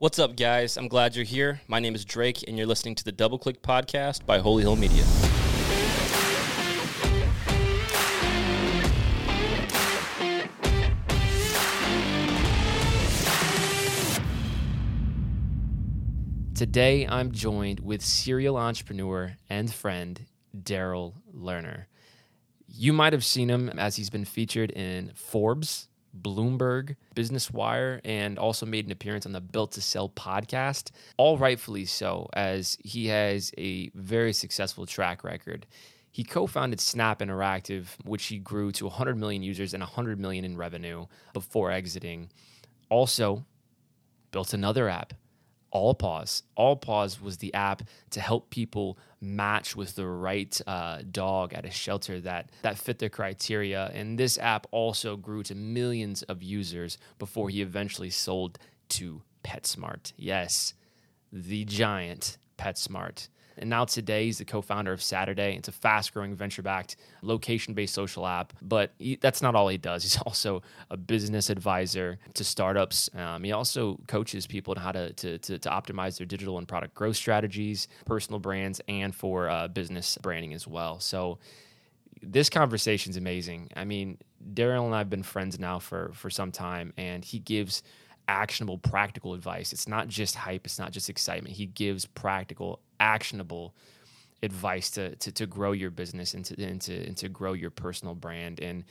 What's up, guys? I'm glad you're here. My name is Drake, and you're listening to the Double Click Podcast by Holy Hill Media. Today, I'm joined with serial entrepreneur and friend Darrell Lerner. You might have seen him as he's been featured in Forbes, Bloomberg, Business Wire, and also made an appearance on the Built to Sell podcast. All rightfully so, as he has a very successful track record. He co-founded Snap Interactive, which he grew to 100 million users and 100 million in revenue before exiting. Also, built another app AllPaws. All Pause was the app to help people match with the right uh, dog at a shelter that that fit their criteria. And this app also grew to millions of users before he eventually sold to PetSmart. Yes, the giant PetSmart. And now today, he's the co founder of Saturday. It's a fast growing venture backed location based social app. But he, that's not all he does. He's also a business advisor to startups. Um, he also coaches people on how to, to, to, to, optimize their digital and product growth strategies, personal brands, and for uh, business branding as well. So, this conversation is amazing. I mean, Darrell and I have been friends now for for some time, and he gives actionable, practical advice. It's not just hype, it's not just excitement. He gives practical, actionable advice to to, to grow your business and to, and to and to grow your personal brand. And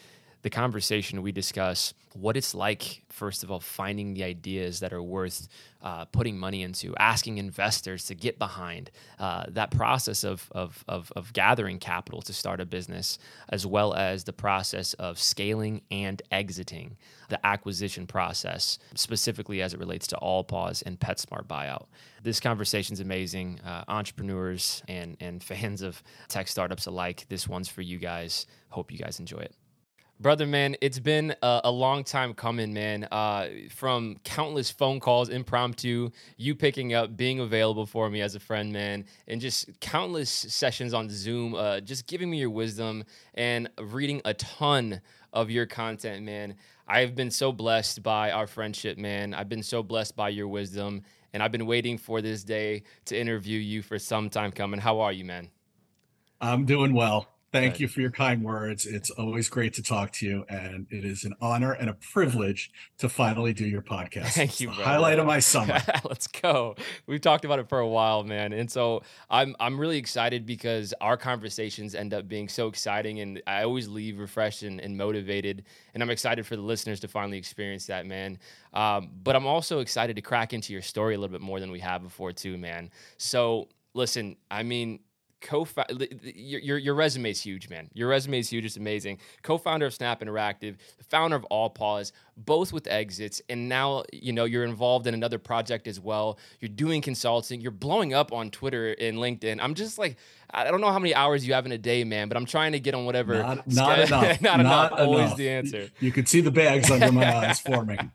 the conversation we discuss what it's like first of all finding the ideas that are worth uh, putting money into asking investors to get behind uh, that process of, of, of, of, gathering capital to start a business as well as the process of scaling and exiting the acquisition process specifically as it relates to AllPaws and petsmart buyout. This conversation is amazing. Uh, entrepreneurs and, and fans of tech startups alike this one's for you guys. Hope you guys enjoy it Brother, man, it's been a, a long time coming, man. Uh, from countless phone calls, impromptu, you picking up, being available for me as a friend, man, and just countless sessions on Zoom, uh, just giving me your wisdom and reading a ton of your content, man. I have been so blessed by our friendship, man. I've been so blessed by your wisdom, and I've been waiting for this day to interview you for some time coming. How are you, man? I'm doing well. Thank you for your kind words. It's always great to talk to you, and it is an honor and a privilege to finally do your podcast. Thank you, highlight of my summer. Let's go. We've talked about it for a while, man, and so I'm I'm really excited because our conversations end up being so exciting, and I always leave refreshed and, and motivated. And I'm excited for the listeners to finally experience that, man. Um, but I'm also excited to crack into your story a little bit more than we have before, too, man. So listen, I mean co your, your, your resume is huge, man. Your resume is huge. It's amazing. Co-founder of Snap Interactive, founder of AllPaws, both with exits, and now you know you're involved in another project as well. You're doing consulting. You're blowing up on Twitter and LinkedIn. I'm just like, I don't know how many hours you have in a day, man, but I'm trying to get on whatever. Not, not enough. not, not, enough. Always the answer. You can see the bags under my eyes forming.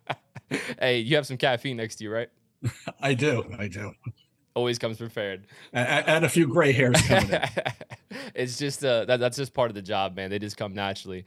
hey, you have some caffeine next to you, right? I do. I do always comes prepared. And, and a few gray hairs coming in. it's just uh, that, that's just part of the job, man. They just come naturally.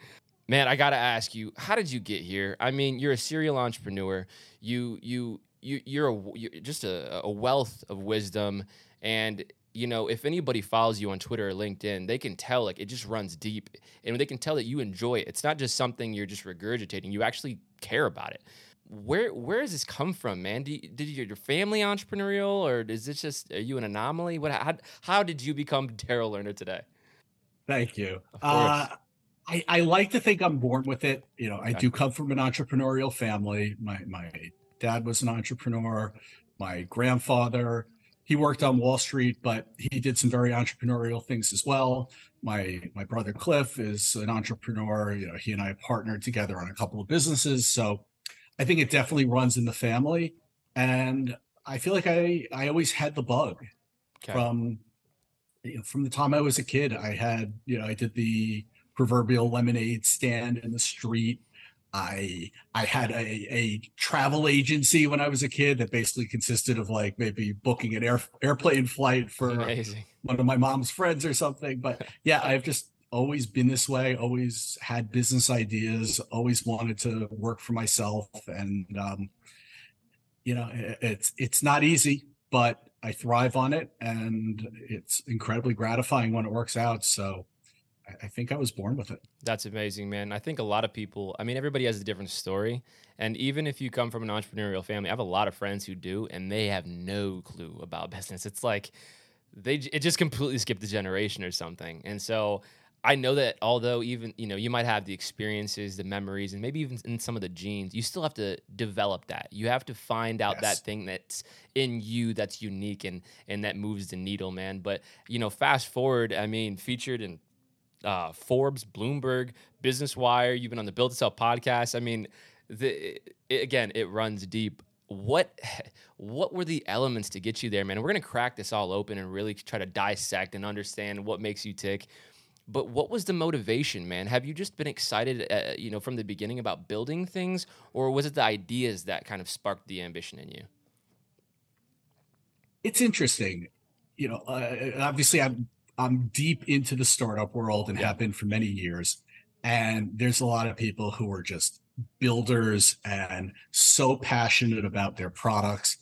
Man, I gotta ask you, how did you get here? I mean, you're a serial entrepreneur. You you you you're a you're just a, a wealth of wisdom, and you know if anybody follows you on Twitter or LinkedIn, they can tell like it just runs deep, and they can tell that you enjoy it. It's not just something you're just regurgitating. You actually care about it where where does this come from, man? Do you, did your family entrepreneurial, or is this just are you an anomaly? What how, how did you become Darrell Lerner today? Thank you. Uh, I I like to think I'm born with it. You know, I okay. do come from an entrepreneurial family. My my dad was an entrepreneur. My grandfather he worked on Wall Street, but he did some very entrepreneurial things as well. My my brother Cliff is an entrepreneur. You know, he and I partnered together on a couple of businesses. So I think it definitely runs in the family, and I feel like I I always had the bug okay. from you know, from the time I was a kid. I had you know I did the proverbial lemonade stand in the street. I I had a, a travel agency when I was a kid that basically consisted of like maybe booking an air, airplane flight for Amazing. one of my mom's friends or something. But yeah, I've just always been this way always had business ideas always wanted to work for myself and um, you know, it's it's not easy, but I thrive on it, and it's incredibly gratifying when it works out. So I think I was born with it. That's amazing, man. I think a lot of people, I mean, everybody has a different story. And even if you come from an entrepreneurial family, I have a lot of friends who do, and they have no clue about business. It's like they, it just completely skipped the generation or something. And so I know that although even, you know, you might have the experiences, the memories, and maybe even in some of the genes, you still have to develop that. You have to find out yes. that thing that's in you that's unique and, and that moves the needle, man. But, you know, fast forward, I mean, featured in uh, Forbes, Bloomberg, Business Wire. You've been on the Built to Sell podcast. I mean, the, it, again, it runs deep. What what were the elements to get you there, man? we're gonna crack this all open and really try to dissect and understand what makes you tick. But what was the motivation, man? Have you just been excited, uh, you know, from the beginning about building things, or was it the ideas that kind of sparked the ambition in you? It's interesting, you know. Uh, obviously, I'm I'm deep into the startup world and have been for many years. And there's a lot of people who are just builders and so passionate about their products.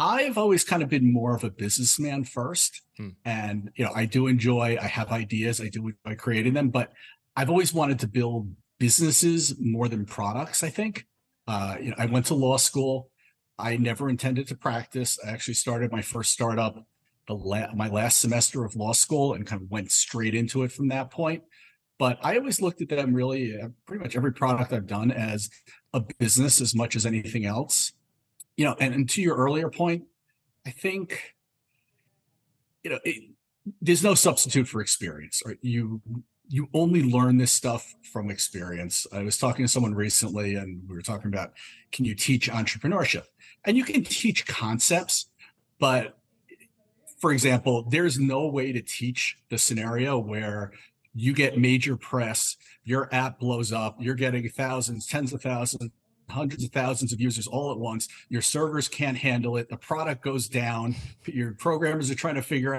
I've always kind of been more of a businessman first. Hmm. And, you know, I do enjoy, I have ideas, I do enjoy creating them, but I've always wanted to build businesses more than products, I think. Uh, you know, I went to law school. I never intended to practice. I actually started my first startup the la- my last semester of law school and kind of went straight into it from that point. But I always looked at them really, uh, pretty much every product I've done as a business as much as anything else. You know, and, and to your earlier point, I think, you know, it, there's no substitute for experience. Right? You you only learn this stuff from experience. I was talking to someone recently, and we were talking about can you teach entrepreneurship? And you can teach concepts, but for example, there's no way to teach the scenario where you get major press, your app blows up, you're getting thousands, tens of thousands, hundreds of thousands of users all at once. Your servers can't handle it. The product goes down. Your programmers are trying to figure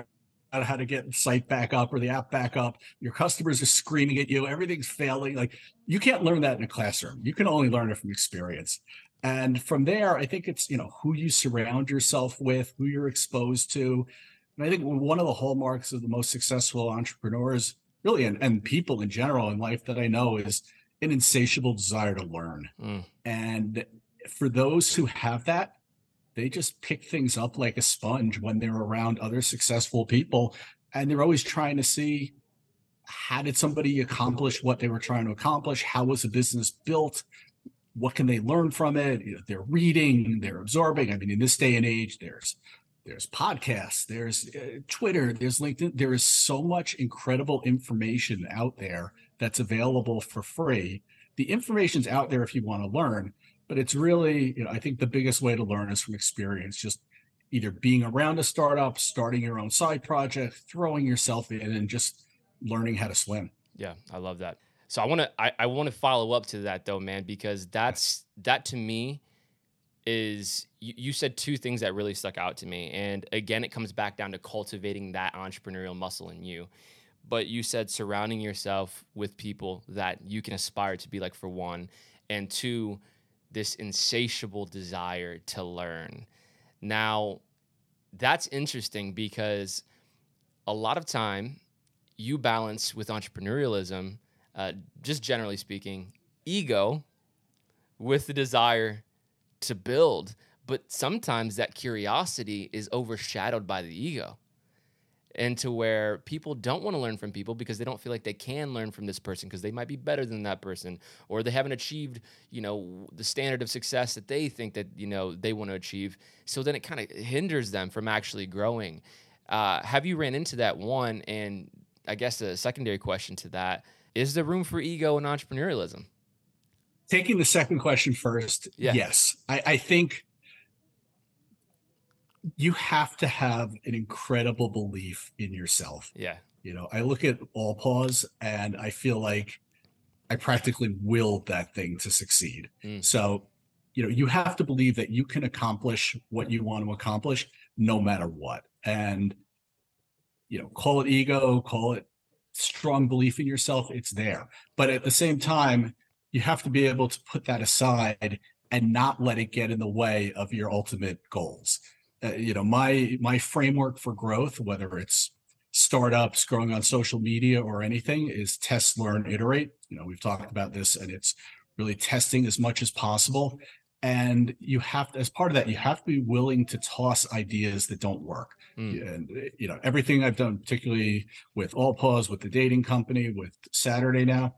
out how to get the site back up or the app back up. Your customers are screaming at you. Everything's failing. Like you can't learn that in a classroom. You can only learn it from experience. And from there, I think it's, you know, who you surround yourself with, who you're exposed to, and I think one of the hallmarks of the most successful entrepreneurs, really, and, and people in general in life that I know is an insatiable desire to learn. Mm. And for those who have that, they just pick things up like a sponge when they're around other successful people. And they're always trying to see how did somebody accomplish what they were trying to accomplish? How was a business built? What can they learn from it? You know, they're reading, they're absorbing. I mean, in this day and age, there's there's podcasts, there's uh, Twitter, there's LinkedIn. There is so much incredible information out there that's available for free. The information's out there if you want to learn, but it's really, you know, I think the biggest way to learn is from experience, just either being around a startup, starting your own side project, throwing yourself in and just learning how to swim. Yeah, I love that. So I want to I, I want to follow up to that though, man, because that's that to me is you, you said two things that really stuck out to me. And again, it comes back down to cultivating that entrepreneurial muscle in you. But you said surrounding yourself with people that you can aspire to be like, for one, and two, this insatiable desire to learn. Now, that's interesting because a lot of time you balance with entrepreneurialism, uh, just generally speaking, ego with the desire to build. But sometimes that curiosity is overshadowed by the ego. And to where people don't want to learn from people because they don't feel like they can learn from this person because they might be better than that person or they haven't achieved, you know, the standard of success that they think that, you know, they want to achieve. So then it kind of hinders them from actually growing. Uh, have you ran into that one? And I guess a secondary question to that is there room for ego and entrepreneurialism? taking the second question first, yeah. yes, I, I think you have to have an incredible belief in yourself. Yeah. You know, I look at AllPaws and I feel like I practically willed that thing to succeed. Mm. So, you know, you have to believe that you can accomplish what you want to accomplish no matter what. And, you know, call it ego, call it strong belief in yourself, it's there. But at the same time, you have to be able to put that aside and not let it get in the way of your ultimate goals. Uh, you know, my my framework for growth, whether it's startups growing on social media or anything, is test, learn, iterate. You know, we've talked about this, and it's really testing as much as possible. And you have to, as part of that, you have to be willing to toss ideas that don't work. Mm. And you know, everything I've done, particularly with AllPaws, with the dating company, with Saturday now,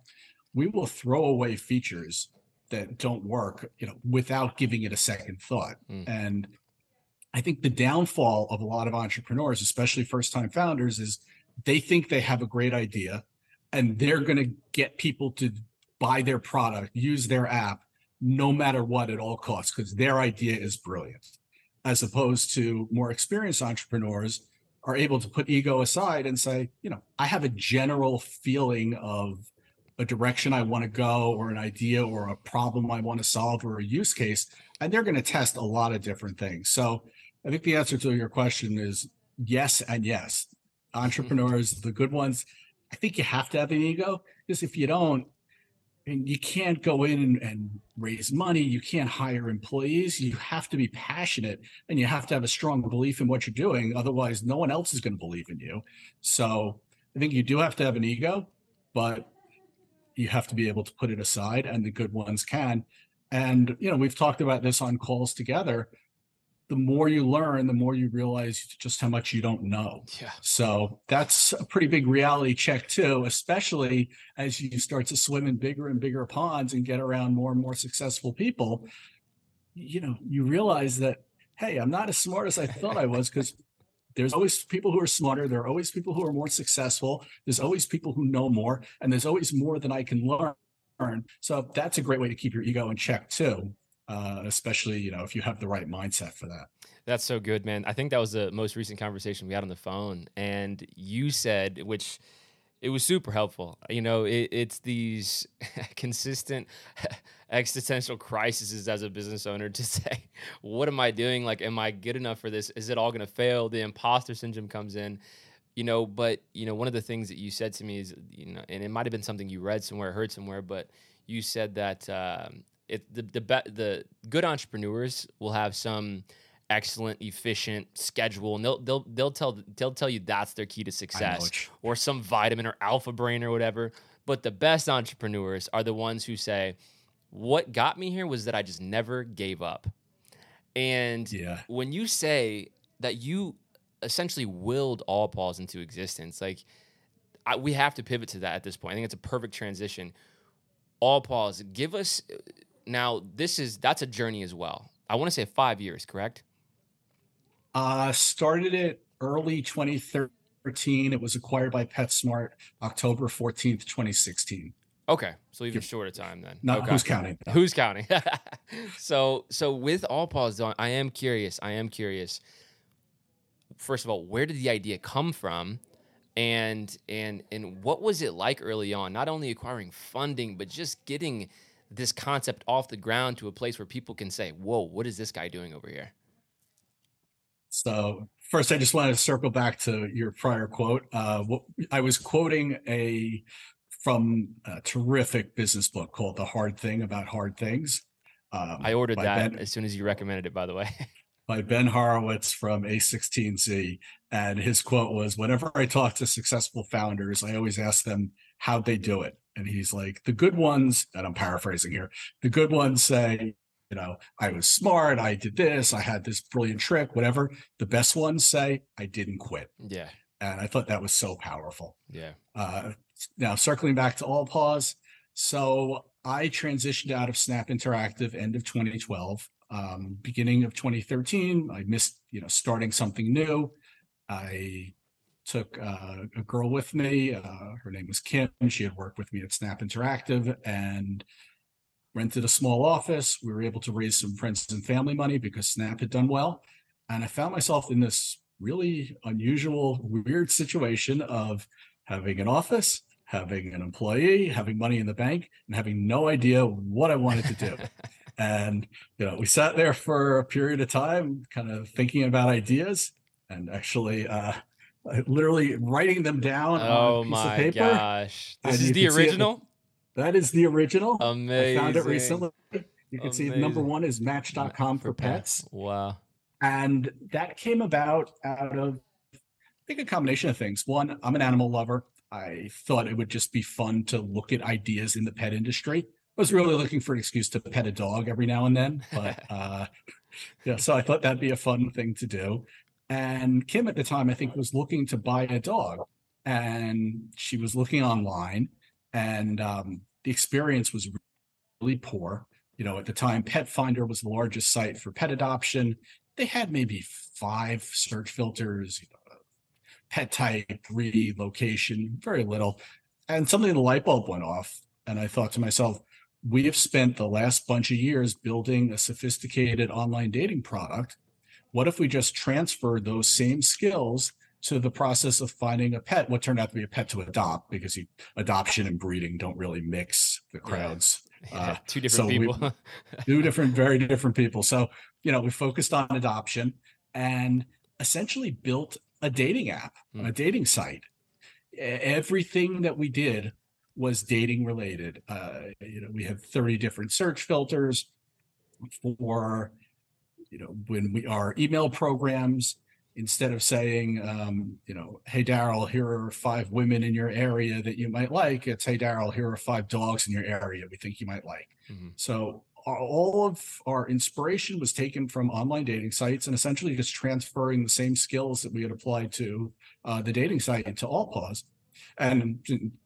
we will throw away features that don't work, you know, without giving it a second thought. Mm. And I think the downfall of a lot of entrepreneurs, especially first time founders, is they think they have a great idea and they're going to get people to buy their product, use their app, no matter what at all costs, because their idea is brilliant. As opposed to more experienced entrepreneurs are able to put ego aside and say, you know, I have a general feeling of a direction I want to go or an idea or a problem I want to solve or a use case. And they're going to test a lot of different things. So I think the answer to your question is yes and yes. Entrepreneurs, the good ones, I think you have to have an ego because if you don't, and you can't go in and, and, raise money, you can't hire employees. You have to be passionate and you have to have a strong belief in what you're doing. Otherwise, no one else is going to believe in you. So I think you do have to have an ego, but you have to be able to put it aside, and the good ones can. And you know, we've talked about this on calls together the more you learn, the more you realize just how much you don't know. Yeah. So that's a pretty big reality check too, especially as you start to swim in bigger and bigger ponds and get around more and more successful people. You know, you realize that, hey, I'm not as smart as I thought I was because there's always people who are smarter. There are always people who are more successful. There's always people who know more, and there's always more than I can learn. So that's a great way to keep your ego in check too uh, especially you know if you have the right mindset for that. That's so good, man. I think that was the most recent conversation we had on the phone, and you said, which it was super helpful. You know, it, it's these consistent existential crises as a business owner to say, what am I doing? Like, am I good enough for this? Is it all going to fail? The imposter syndrome comes in. You know, but you know, one of the things that you said to me is, you know, and it might have been something you read somewhere, heard somewhere, but you said that um, it, the the the good entrepreneurs will have some excellent, efficient schedule, and they'll they'll they'll tell they'll tell you that's their key to success, or some vitamin or alpha brain or whatever. But the best entrepreneurs are the ones who say, "What got me here was that I just never gave up." And yeah. when you say that you essentially willed AllPaws into existence, like I, we have to pivot to that at this point. I think it's a perfect transition. AllPaws. Give us now, this is that's a journey as well. I want to say five years, correct? Uh started it early 2013. It was acquired by PetSmart October 14th, 2016. Okay, so even shorter time then. No, okay. who's counting? Who's counting? so, so with AllPaws on, I am curious. I am curious. First of all, where did the idea come from, and and and what was it like early on? Not only acquiring funding, but just getting this concept off the ground to a place where people can say, "Whoa, what is this guy doing over here?" So first, I just wanted to circle back to your prior quote. Uh, what, I was quoting a from a terrific business book called "The Hard Thing About Hard Things." Um, I ordered that ben, as soon as you recommended it. By the way, by Ben Horowitz from A16Z, and his quote was, "Whenever I talk to successful founders, I always ask them how they do it." And he's like, the good ones, and I'm paraphrasing here, the good ones say, you know, I was smart, I did this, I had this brilliant trick, whatever. The best ones say, I didn't quit. Yeah. And I thought that was so powerful. Yeah. Uh, now, circling back to AllPaws. So I transitioned out of Snap Interactive end of 2012. Um, beginning of 2013, I missed, you know, starting something new. I took uh, a girl with me. Uh, her name was Kim. She had worked with me at Snap Interactive and rented a small office. We were able to raise some friends and family money because Snap had done well. And I found myself in this really unusual, weird situation of having an office, having an employee, having money in the bank, and having no idea what I wanted to do. and you know, we sat there for a period of time, kind of thinking about ideas. And actually, uh, literally writing them down oh on a piece my of paper. Oh gosh. This is the original? That is the original. Amazing. I found it recently. You can Amazing. see number one is Match.com for, for pets. pets. Wow. And that came about out of I think a combination of things. One, I'm an animal lover. I thought it would just be fun to look at ideas in the pet industry. I was really looking for an excuse to pet a dog every now and then, but uh, yeah, so I thought that'd be a fun thing to do. And Kim at the time, I think, was looking to buy a dog, and she was looking online, and um, the experience was really poor. You know, at the time, Pet Finder was the largest site for pet adoption. They had maybe five search filters, you know, pet type, breed, location, very little. And suddenly the light bulb went off. And I thought to myself, we have spent the last bunch of years building a sophisticated online dating product. What if we just transferred those same skills to the process of finding a pet? What turned out to be a pet to adopt because you, adoption and breeding don't really mix the crowds. Yeah. Uh, two different so people. we, two different, very different people. So, you know, we focused on adoption and essentially built a dating app, mm. a dating site. Everything that we did was dating related. Uh, you know, we have 30 different search filters for, you know, when we our email programs, instead of saying, um, you know, hey, Darrell, here are five women in your area that you might like, it's, hey, Darrell, here are five dogs in your area we think you might like. Mm-hmm. So all of our inspiration was taken from online dating sites and essentially just transferring the same skills that we had applied to uh, the dating site to Allpaws. And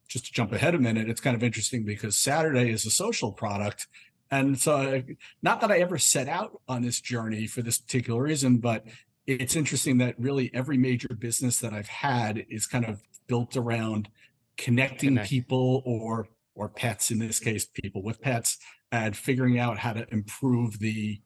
just to jump ahead a minute, it's kind of interesting because Saturday is a social product. And so, not that I ever set out on this journey for this particular reason, but it's interesting that really every major business that I've had is kind of built around connecting Connect. people or or pets in this case people with pets and figuring out how to improve the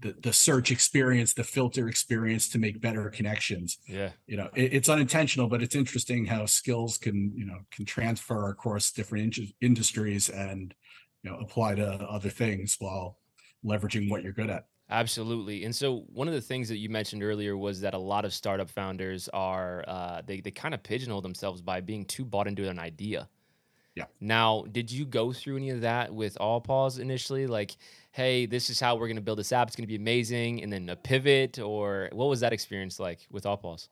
the, the search experience, the filter experience to make better connections. Yeah. You know, it, it's unintentional, but it's interesting how skills can, you know, can transfer across different in- industries and, you know, apply to other things while leveraging what you're good at. Absolutely. And so one of the things that you mentioned earlier was that a lot of startup founders are uh, they they kind of pigeonhole themselves by being too bought into an idea. Yeah. Now, did you go through any of that with Allpaws initially? Like, hey, this is how we're going to build this app. It's going to be amazing, and then a pivot, or what was that experience like with Allpaws?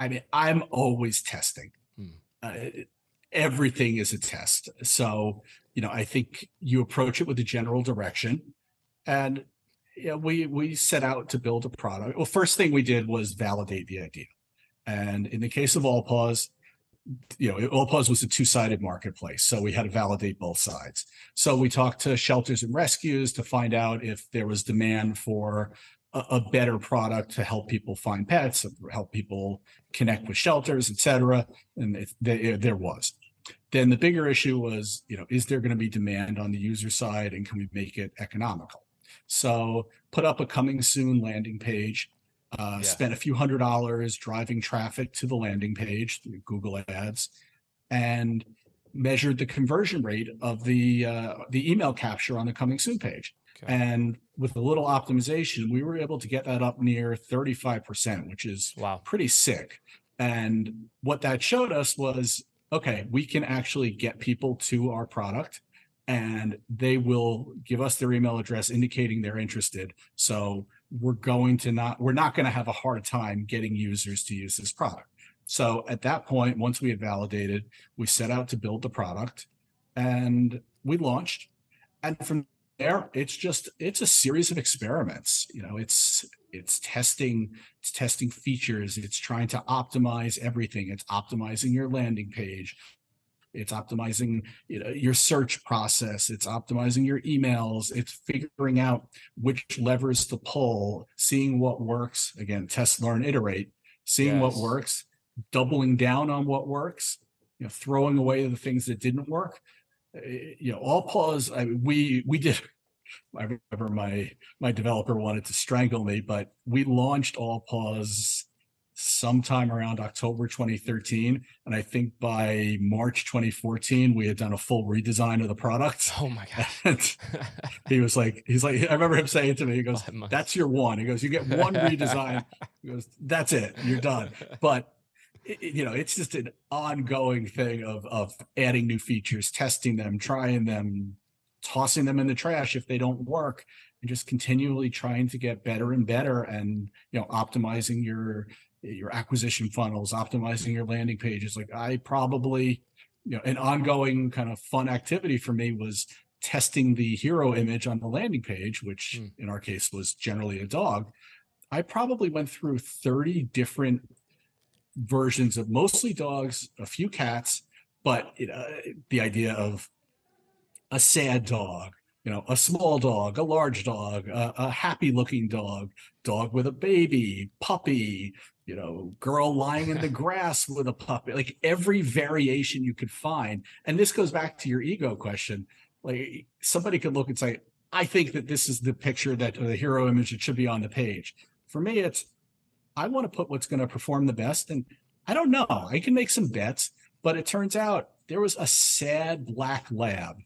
I mean, I'm always testing. Hmm. Uh, everything is a test. So, you know, I think you approach it with a general direction, and yeah, we we set out to build a product. Well, first thing we did was validate the idea, and in the case of All Allpaws, you know, All Allpaws was a two-sided marketplace, so we had to validate both sides. So we talked to shelters and rescues to find out if there was demand for a, a better product to help people find pets, help people connect with shelters, et cetera. And it, there, there was. Then the bigger issue was, you know, is there going to be demand on the user side, and can we make it economical? So put up a coming soon landing page uh, yeah. Spent a few hundred dollars driving traffic to the landing page through Google Ads, and measured the conversion rate of the uh, the email capture on the coming soon page. Okay. And with a little optimization, we were able to get that up near 35%, which is wow. pretty sick. And what that showed us was okay, we can actually get people to our product and they will give us their email address indicating they're interested. So we're going to not we're not going to have a hard time getting users to use this product so at that point once we had validated we set out to build the product and we launched and from there it's just it's a series of experiments you know it's it's testing it's testing features. It's trying to optimize everything. It's optimizing your landing page. It's optimizing you know, your search process. It's optimizing your emails. It's figuring out which levers to pull seeing what works. Again test learn iterate. Seeing yes. what works. Doubling down on what works. You know throwing away the things that didn't work. Eh, you know Allpaws I mean, we we did I remember my my developer wanted to strangle me, but we launched Allpaws sometime around October 2013. And I think by March 2014, we had done a full redesign of the product. Oh my God. He was like, he's like, I remember him saying to me, he goes, that's your one. He goes, you get one redesign. he goes, that's it. You're done. But you know, it's just an ongoing thing of, of adding new features, testing them, trying them, tossing them in the trash if they don't work and just continually trying to get better and better and you know optimizing your your acquisition funnels optimizing your landing pages like i probably you know an ongoing kind of fun activity for me was testing the hero image on the landing page which mm. in our case was generally a dog i probably went through 30 different versions of mostly dogs a few cats but you know, the idea of a sad dog you know, a small dog, a large dog, a, a happy looking dog, dog with a baby, puppy, you know, girl lying in the grass with a puppy, like every variation you could find. And this goes back to your ego question. Like somebody could look and say, I think that this is the picture that the hero image that should be on the page. For me, it's I want to put what's going to perform the best. And I don't know. I can make some bets, but it turns out there was a sad black lab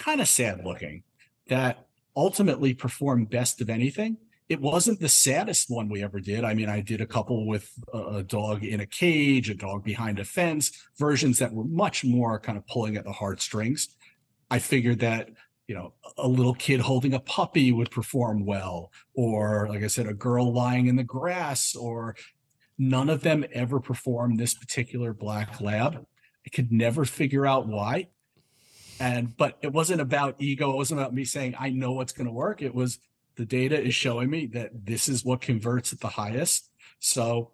kind of sad looking that ultimately performed best of anything. It wasn't the saddest one we ever did. I mean, I did a couple with a dog in a cage, a dog behind a fence, versions that were much more kind of pulling at the heartstrings. I figured that you know a little kid holding a puppy would perform well or like i said a girl lying in the grass or none of them ever performed this particular black lab i could never figure out why and but it wasn't about ego. It wasn't about me saying i know what's going to work. It was the data is showing me that this is what converts at the highest. So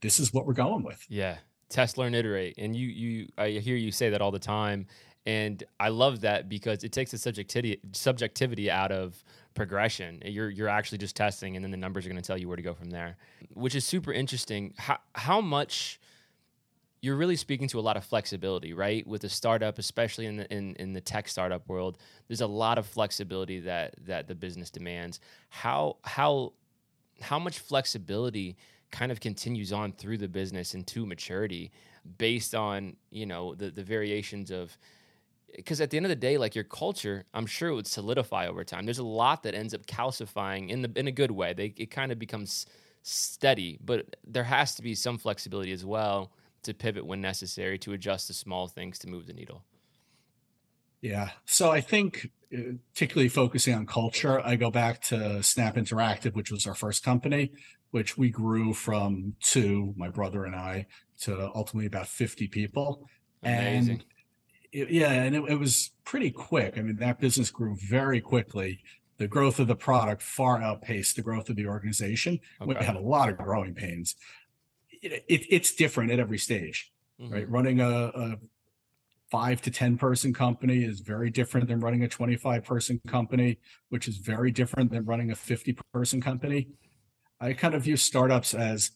this is what we're going with. Yeah. Test learn iterate. And you you i hear you say that all the time. And i love that because it takes the subjectivity subjectivity out of progression. You're you're actually just testing and then the numbers are going to tell you where to go from there which is super interesting. How how much you're really speaking to a lot of flexibility, right? With a startup, especially in the in, in the tech startup world, there's a lot of flexibility that that the business demands. How how how much flexibility kind of continues on through the business into maturity based on, you know, the the variations of because at the end of the day, like your culture, I'm sure it would solidify over time. There's a lot that ends up calcifying in the in a good way. They it kind of becomes steady, but there has to be some flexibility as well to pivot when necessary to adjust the small things to move the needle. Yeah. So I think, uh, particularly focusing on culture, I go back to Snap Interactive, which was our first company, which we grew from two, my brother and I, to ultimately about 50 people. Amazing. And it, yeah, and it, it was pretty quick. I mean, that business grew very quickly. The growth of the product far outpaced the growth of the organization. Okay. We had a lot of growing pains it, it's different at every stage, mm-hmm. right? Running a, a five to 10 person company is very different than running a 25 person company, which is very different than running a 50 person company. I kind of view startups as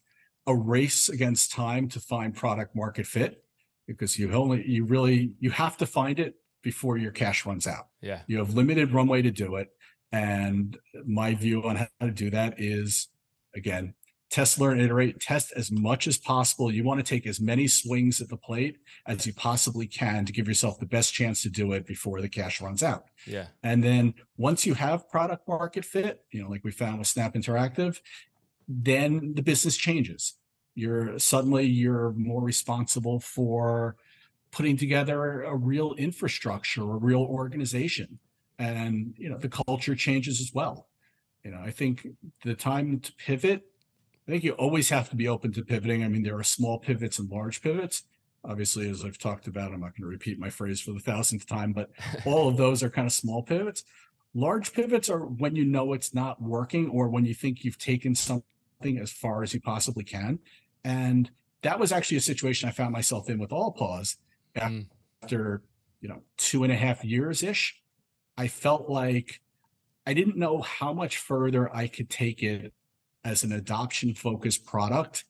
a race against time to find product market fit because you only, you really, you have to find it before your cash runs out. Yeah. You have limited runway to do it. And my view on how to do that is again, test, learn, iterate, test as much as possible. You want to take as many swings at the plate as you possibly can to give yourself the best chance to do it before the cash runs out. Yeah. And then once you have product market fit, you know, like we found with Snap Interactive, then the business changes. You're suddenly you're more responsible for putting together a real infrastructure, a real organization. And you know, the culture changes as well. You know, I think the time to pivot I think you always have to be open to pivoting. I mean, there are small pivots and large pivots. Obviously, as I've talked about, I'm not going to repeat my phrase for the thousandth time, but all of those are kind of small pivots. Large pivots are when you know it's not working or when you think you've taken something as far as you possibly can. And that was actually a situation I found myself in with AllPaws mm. after, you know, two and a half years ish. I felt like I didn't know how much further I could take it as an adoption focused product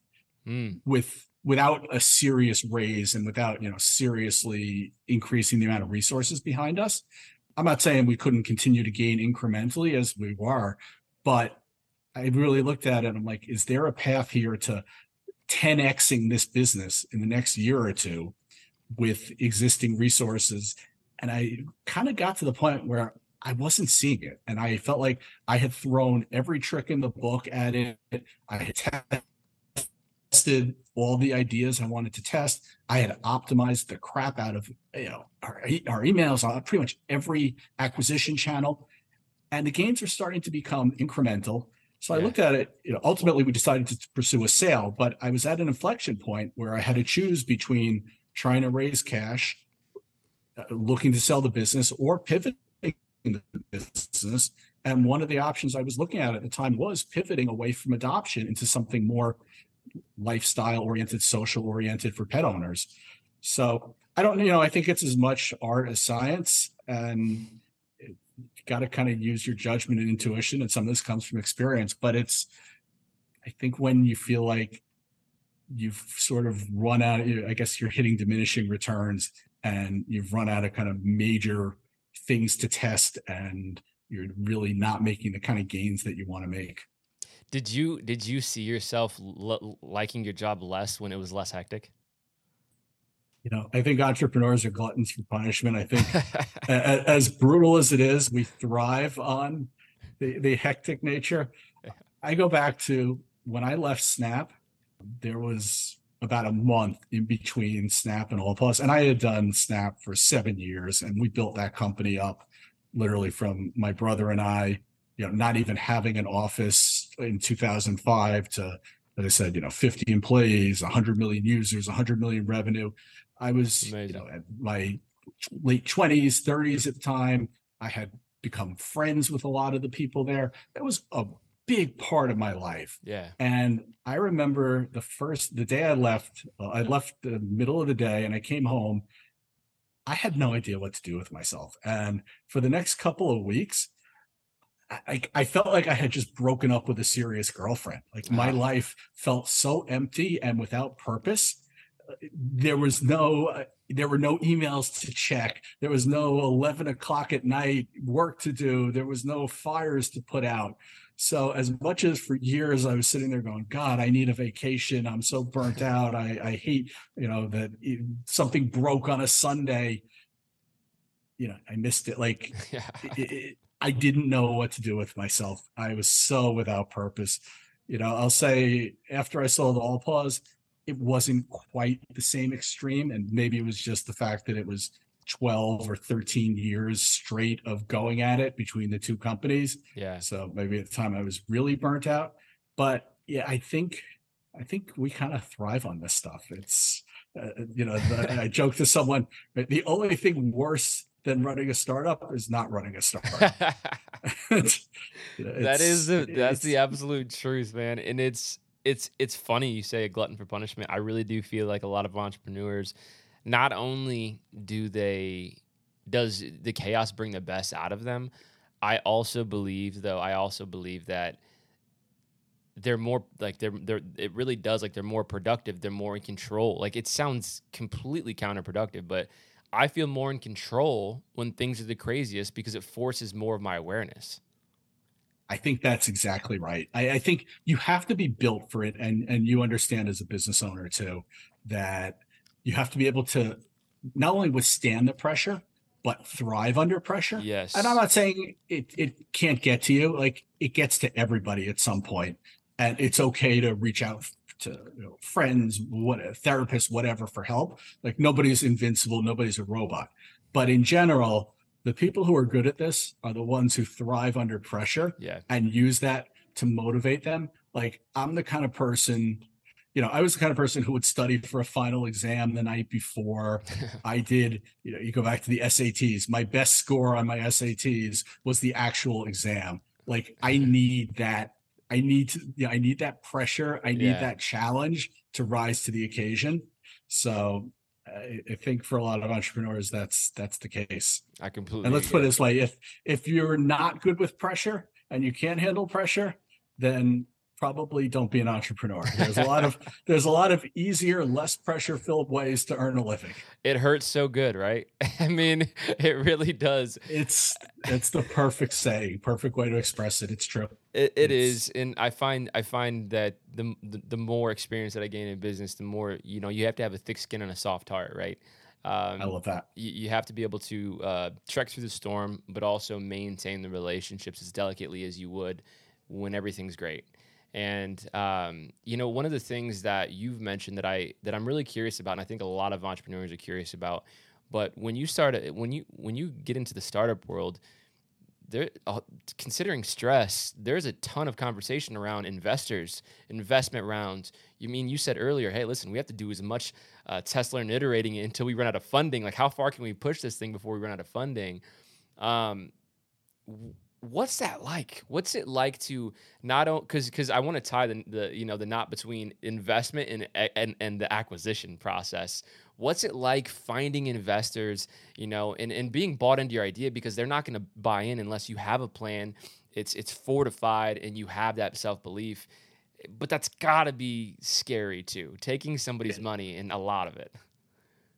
mm. with without a serious raise and without you know seriously increasing the amount of resources behind us i'm not saying we couldn't continue to gain incrementally as we were but i really looked at it i'm like is there a path here to 10xing this business in the next year or two with existing resources and i kind of got to the point where I wasn't seeing it. And I felt like I had thrown every trick in the book at it. I had tested all the ideas I wanted to test. I had optimized the crap out of you know our, our emails on pretty much every acquisition channel, and the gains are starting to become incremental. So yeah. I looked at it. You know, ultimately we decided to pursue a sale, but I was at an inflection point where I had to choose between trying to raise cash, uh, looking to sell the business, or pivoting the business. And one of the options I was looking at at the time was pivoting away from adoption into something more lifestyle oriented, social oriented for pet owners. So I don't, you know, I think it's as much art as science, and you got to kind of use your judgment and intuition. And some of this comes from experience, but it's, I think when you feel like you've sort of run out, I guess you're hitting diminishing returns and you've run out of kind of major things to test and you're really not making the kind of gains that you want to make. Did you did you see yourself l- liking your job less when it was less hectic? You know, I think entrepreneurs are gluttons for punishment. I think as brutal as it is, we thrive on the, the hectic nature. I go back to when I left Snap, there was about a month in between Snap and Allpaws. And I had done Snap for seven years and we built that company up literally from my brother and I, you know, not even having an office in 2005 to, as I said, you know, 50 employees, 100 million users, 100 million revenue. I was, Amazing. you know, at my late 20s, 30s at the time. I had become friends with a lot of the people there. That was a big part of my life. Yeah. And I remember the first, the day I left, uh, I left the middle of the day and I came home I had no idea what to do with myself. And for the next couple of weeks, I, I felt like I had just broken up with a serious girlfriend. Like my life felt so empty and without purpose. There was no, there were no emails to check. There was no 11 o'clock at night work to do. There was no fires to put out. So as much as for years I was sitting there going, God, I need a vacation. I'm so burnt out. I, I hate, you know, that something broke on a Sunday. You know, I missed it. Like yeah. it, it, I didn't know what to do with myself. I was so without purpose. You know, I'll say after I saw the AllPaws, it wasn't quite the same extreme. And maybe it was just the fact that it was 12 or 13 years straight of going at it between the two companies. Yeah. So maybe at the time I was really burnt out. But yeah, I think I think we kind of thrive on this stuff. It's uh, you know, the, I joke to someone, the only thing worse than running a startup is not running a startup. that is the, that's the absolute truth, man. And it's it's it's funny you say a glutton for punishment. I really do feel like a lot of entrepreneurs not only do they does the chaos bring the best out of them, I also believe though I also believe that they're more like they're they're it really does like they're more productive, they're more in control. Like it sounds completely counterproductive, but I feel more in control when things are the craziest because it forces more of my awareness. I think that's exactly right. I, I, think you have to be built for it, and and you understand as a business owner too that you have to be able to not only withstand the pressure but thrive under pressure. Yes. And I'm not saying it it can't get to you. Like it gets to everybody at some point, and it's okay to reach out to you know, friends, what therapists, whatever for help. Like nobody's invincible, nobody's a robot. But in general, the people who are good at this are the ones who thrive under pressure yeah. and use that to motivate them. Like I'm the kind of person you know, I was the kind of person who would study for a final exam the night before. I did, you know, you go back to the SATs. My best score on my SATs was the actual exam. Like I need that. I need to, you know, I need that pressure. I need yeah. that challenge to rise to the occasion. So I, I, think for a lot of entrepreneurs, that's that's the case. I completely. And let's put it this way: if if you're not good with pressure and you can't handle pressure, then probably don't be an entrepreneur. There's a lot of there's a lot of easier, less pressure filled ways to earn a living. It hurts so good, right? I mean, it really does. It's it's the perfect saying, perfect way to express it. It's true. It, it is, and I find I find that the, the, the more experience that I gain in business, the more you know. You have to have a thick skin and a soft heart, right? Um, I love that. You, you, have to be able to uh, trek through the storm, but also maintain the relationships as delicately as you would when everything's great And um, you know, one of the things that you've mentioned that I that I'm really curious about, and I think a lot of entrepreneurs are curious about, but when you start when you when you get into the startup world, there uh, considering stress, there's a ton of conversation around investors, investment rounds. You mean you said earlier, hey, listen, we have to do as much uh, Tesla and iterating until we run out of funding. Like, how far can we push this thing before we run out of funding? Um, what's that like? What's it like to not because because i want to tie the, the you know the knot between investment and, and and the acquisition process. What's it like finding investors you know and, and being bought into your idea because they're not going to buy in unless you have a plan. It's it's fortified and you have that self-belief but that's got to be scary too taking somebody's money and a lot of it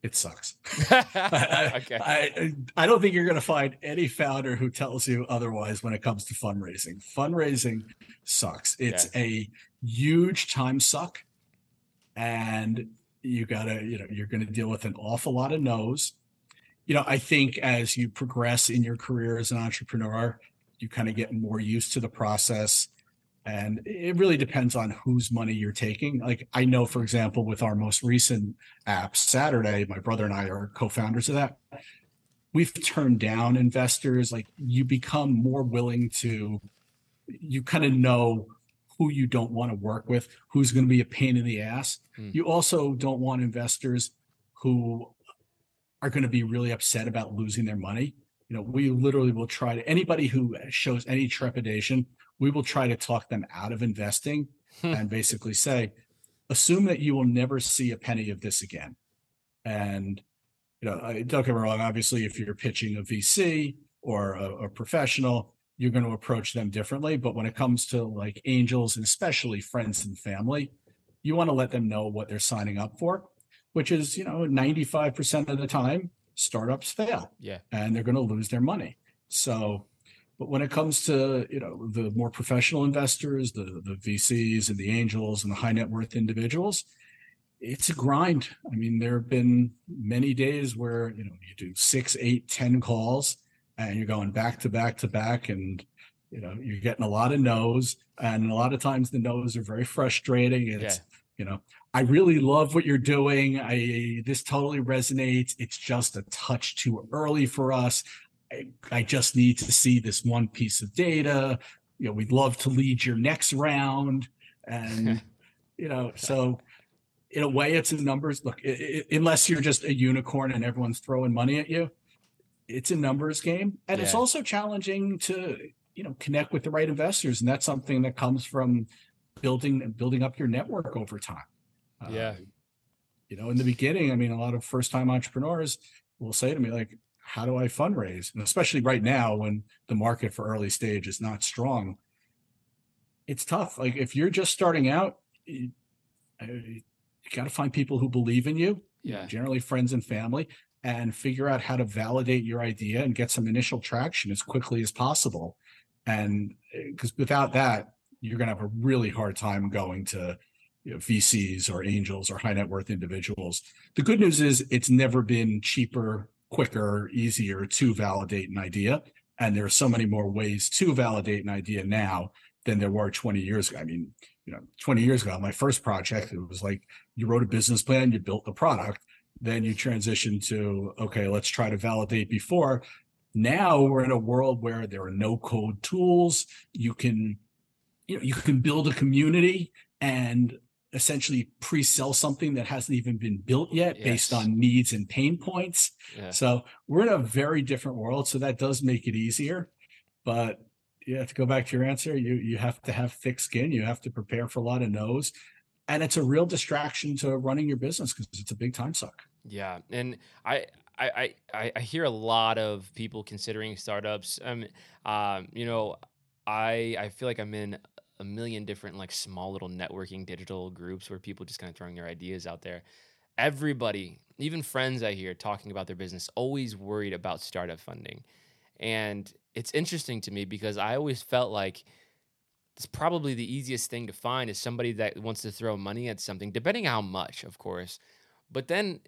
it sucks. I, okay. I, I don't think you're going to find any founder who tells you otherwise when it comes to fundraising. Fundraising sucks. It's yeah. a huge time suck. And you got to, you know, you're going to deal with an awful lot of no's. You know, I think as you progress in your career as an entrepreneur, you kind of get more used to the process and it really depends on whose money you're taking. Like i know for example with our most recent app saturday my brother and i are co-founders of that we've turned down investors. Like you become more willing to you kind of know who you don't want to work with who's going to be a pain in the ass. Mm. you also don't want investors who are going to be really upset about losing their money. You know we literally will try to anybody who shows any trepidation we will try to talk them out of investing hmm. and basically say, assume that you will never see a penny of this again. And, you know, don't get me wrong, obviously, if you're pitching a VC or a, a professional, you're going to approach them differently. But when it comes to like angels and especially friends and family, you want to let them know what they're signing up for, which is, you know, 95% of the time, startups fail. Yeah. And they're going to lose their money. So but when it comes to you know the more professional investors, the the VCs and the angels and the high net worth individuals, it's a grind. I mean, there have been many days where you know you do six, eight, ten calls, and you're going back to back to back, and you know you're getting a lot of no's, and a lot of times the no's are very frustrating. It's yeah. you know I really love what you're doing. I this totally resonates. It's just a touch too early for us. I, just need to see this one piece of data. You know, we'd love to lead your next round. And, you know, so in a way, it's a numbers. Look, it, it, unless you're just a unicorn and everyone's throwing money at you, it's a numbers game. And yeah. it's also challenging to, you know, connect with the right investors. And that's something that comes from building and building up your network over time. Yeah. Uh, you know, in the beginning, I mean, a lot of first time entrepreneurs will say to me, like, how do I fundraise? And especially right now when the market for early stage is not strong, it's tough. Like if you're just starting out, uh, you, you got to find people who believe in you, yeah. generally friends and family, and figure out how to validate your idea and get some initial traction as quickly as possible. And uh, because without that, you're going to have a really hard time going to you know, VCs or angels or high net worth individuals. The good news is it's never been cheaper quicker, easier to validate an idea. And there are so many more ways to validate an idea now than there were 20 years ago. I mean, you know, 20 years ago, my first project, it was like you wrote a business plan, you built the product, then you transition to, okay, let's try to validate before. Now we're in a world where there are no code tools. You can, you know, you can build a community and essentially pre-sell something that hasn't even been built yet yes. based on needs and pain points. Yeah. So we're in a very different world. So that does make it easier. But yeah, to go back to your answer, you you have to have thick skin. You have to prepare for a lot of no's. And it's a real distraction to running your business because it's a big time suck. Yeah. And I I, I, I hear a lot of people considering startups. Um, um, you know, I I feel like I'm in a million different like small little networking digital groups where people just kind of throwing their ideas out there. Everybody, even friends I hear talking about their business, always worried about startup funding. And it's interesting to me because I always felt like it's probably the easiest thing to find is somebody that wants to throw money at something, depending how much, of course. But then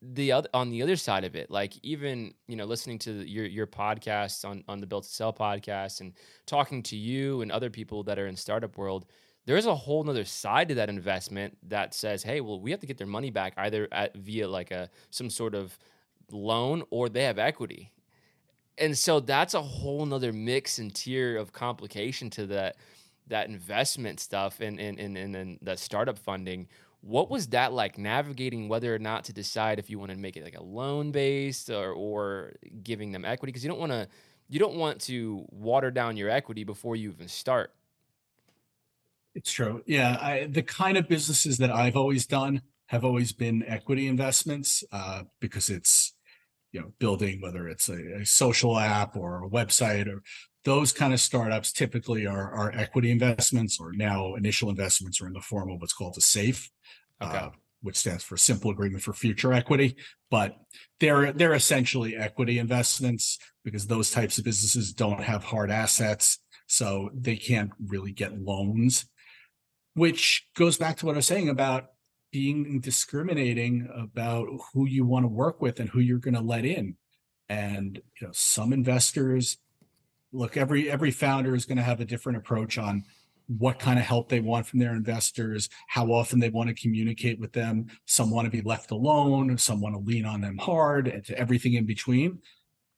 the other on the other side of it like even you know listening to your your podcasts on on the built to sell podcast and talking to you and other people that are in startup world there's a whole nother side to that investment that says, hey, well, we have to get their money back either at, via like a some sort of loan or they have equity. And so that's a whole nother mix and tier of complication to that that investment stuff and and and, and, that startup funding. What was that like navigating whether or not to decide if you want to make it like a loan based or or giving them equity? Because you don't want to you don't want to water down your equity before you even start. It's true. Yeah. I, the kind of businesses that I've always done have always been equity investments uh, because it's, you know, building, whether it's a, a, social app or a website or those kind of startups typically are, are equity investments or now initial investments are in the form of what's called a SAFE. Okay. Uh, which stands for simple agreement for future equity but they're they're essentially equity investments because those types of businesses don't have hard assets so they can't really get loans which goes back to what I was saying about being discriminating about who you want to work with and who you're going to let in. And you know, some investors look every every founder is going to have a different approach on what kind of help they want from their investors, how often they want to communicate with them. Some want to be left alone, some want to lean on them hard, and everything in between.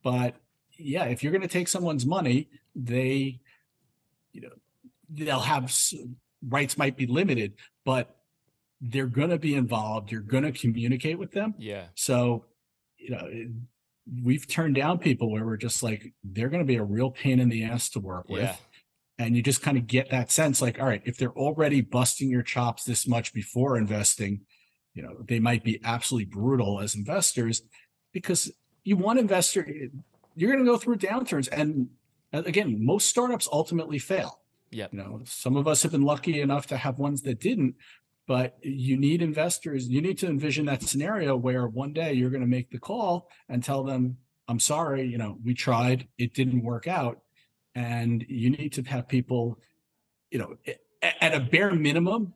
But yeah, if you're going to take someone's money, they, you know, they'll have rights might be limited, but they're going to be involved. You're going to communicate with them. Yeah. So, you know, we've turned down people where we're just like, they're going to be a real pain in the ass to work with. Yeah. And you just kind of get that sense like, all right, if they're already busting your chops this much before investing, you know, they might be absolutely brutal as investors because you want investor, you're going to go through downturns. And uh, again, most startups ultimately fail. Yeah. You know, some of us have been lucky enough to have ones that didn't, but you need investors. You need to envision that scenario where one day you're going to make the call and tell them, I'm sorry, you know, we tried, it didn't work out. And you need to have people, you know, at a bare minimum,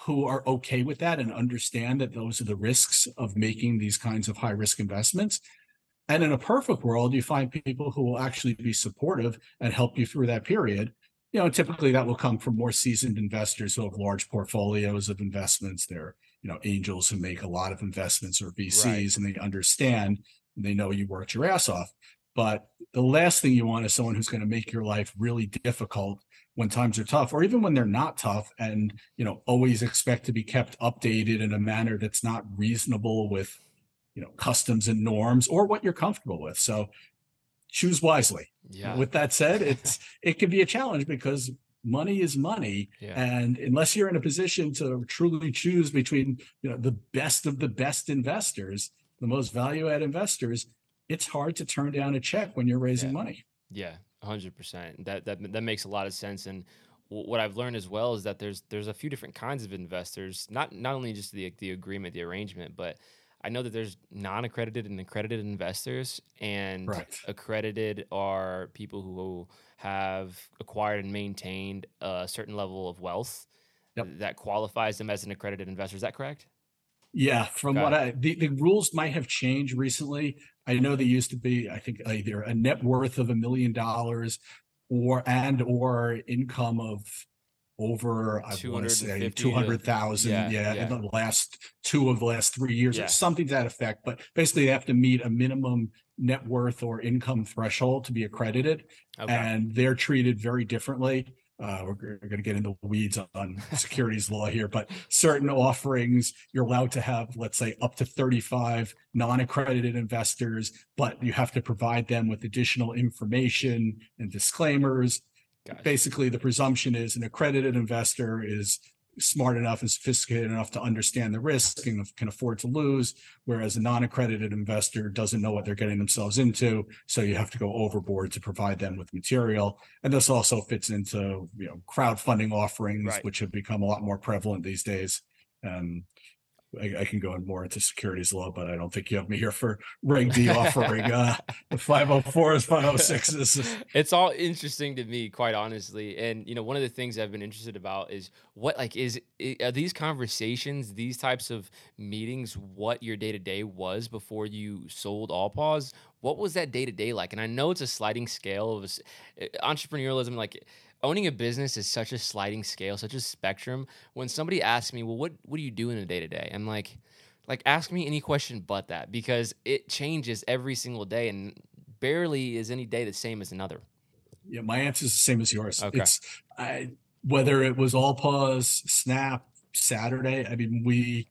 who are okay with that and understand that those are the risks of making these kinds of high risk investments. And in a perfect world, you find people who will actually be supportive and help you through that period you know, typically that will come from more seasoned investors who have large portfolios of investments. They're, you know, angels who make a lot of investments or VCs right. and they understand and they know you worked your ass off. But the last thing you want is someone who's going to make your life really difficult when times are tough or even when they're not tough and, you know, always expect to be kept updated in a manner that's not reasonable with, you know, customs and norms or what you're comfortable with. So choose wisely. Yeah. With that said, it's it can be a challenge because money is money yeah. and unless you're in a position to truly choose between you know the best of the best investors the most value add investors it's hard to turn down a check when you're raising yeah. money yeah 100% that, that that makes a lot of sense and what I've learned as well is that there's there's a few different kinds of investors not not only just the the agreement the arrangement but I know that there's non-accredited and accredited investors, and right. accredited are people who have acquired and maintained a certain level of wealth yep. that qualifies them as an accredited investor. Is that correct? Yeah, from Got what it. I the, the rules might have changed recently. I know they used to be, I think, either a net worth of a million dollars or and or income of over I want to say two hundred thousand. Yeah, yeah, yeah, in the last two of the last three years, yeah. something to that effect. But basically, they have to meet a minimum net worth or income threshold to be accredited, okay. and they're treated very differently. Uh, we're, we're going to get into the weeds on securities law here, but certain offerings you're allowed to have, let's say, up to 35 non-accredited investors, but you have to provide them with additional information and disclaimers Gotcha. Basically, the presumption is an accredited investor is smart enough and sophisticated enough to understand the risk and can afford to lose, whereas a non-accredited investor doesn't know what they're getting themselves into. So you have to go overboard to provide them with material. And this also fits into you know crowdfunding offerings, right. which have become a lot more prevalent these days. Um, I, I, can go in more into securities law, but I don't think you have me here for Reg D offering uh, the 504s, 506s. It's all interesting to me, quite honestly. And you know, one of the things I've been interested about is what like is are these conversations, these types of meetings, what your day to day was before you sold AllPaws? What was that day to day like? And I know it's a sliding scale of uh, entrepreneurialism, like owning a business is such a sliding scale, such a spectrum. When somebody asks me, "Well, what what do you do in a day to day?" I'm like, like ask me any question but that because it changes every single day, and barely is any day the same as another. Yeah, my answer is the same as yours. Okay. It's I, whether it was AllPaws, Snap, Saturday. I mean, we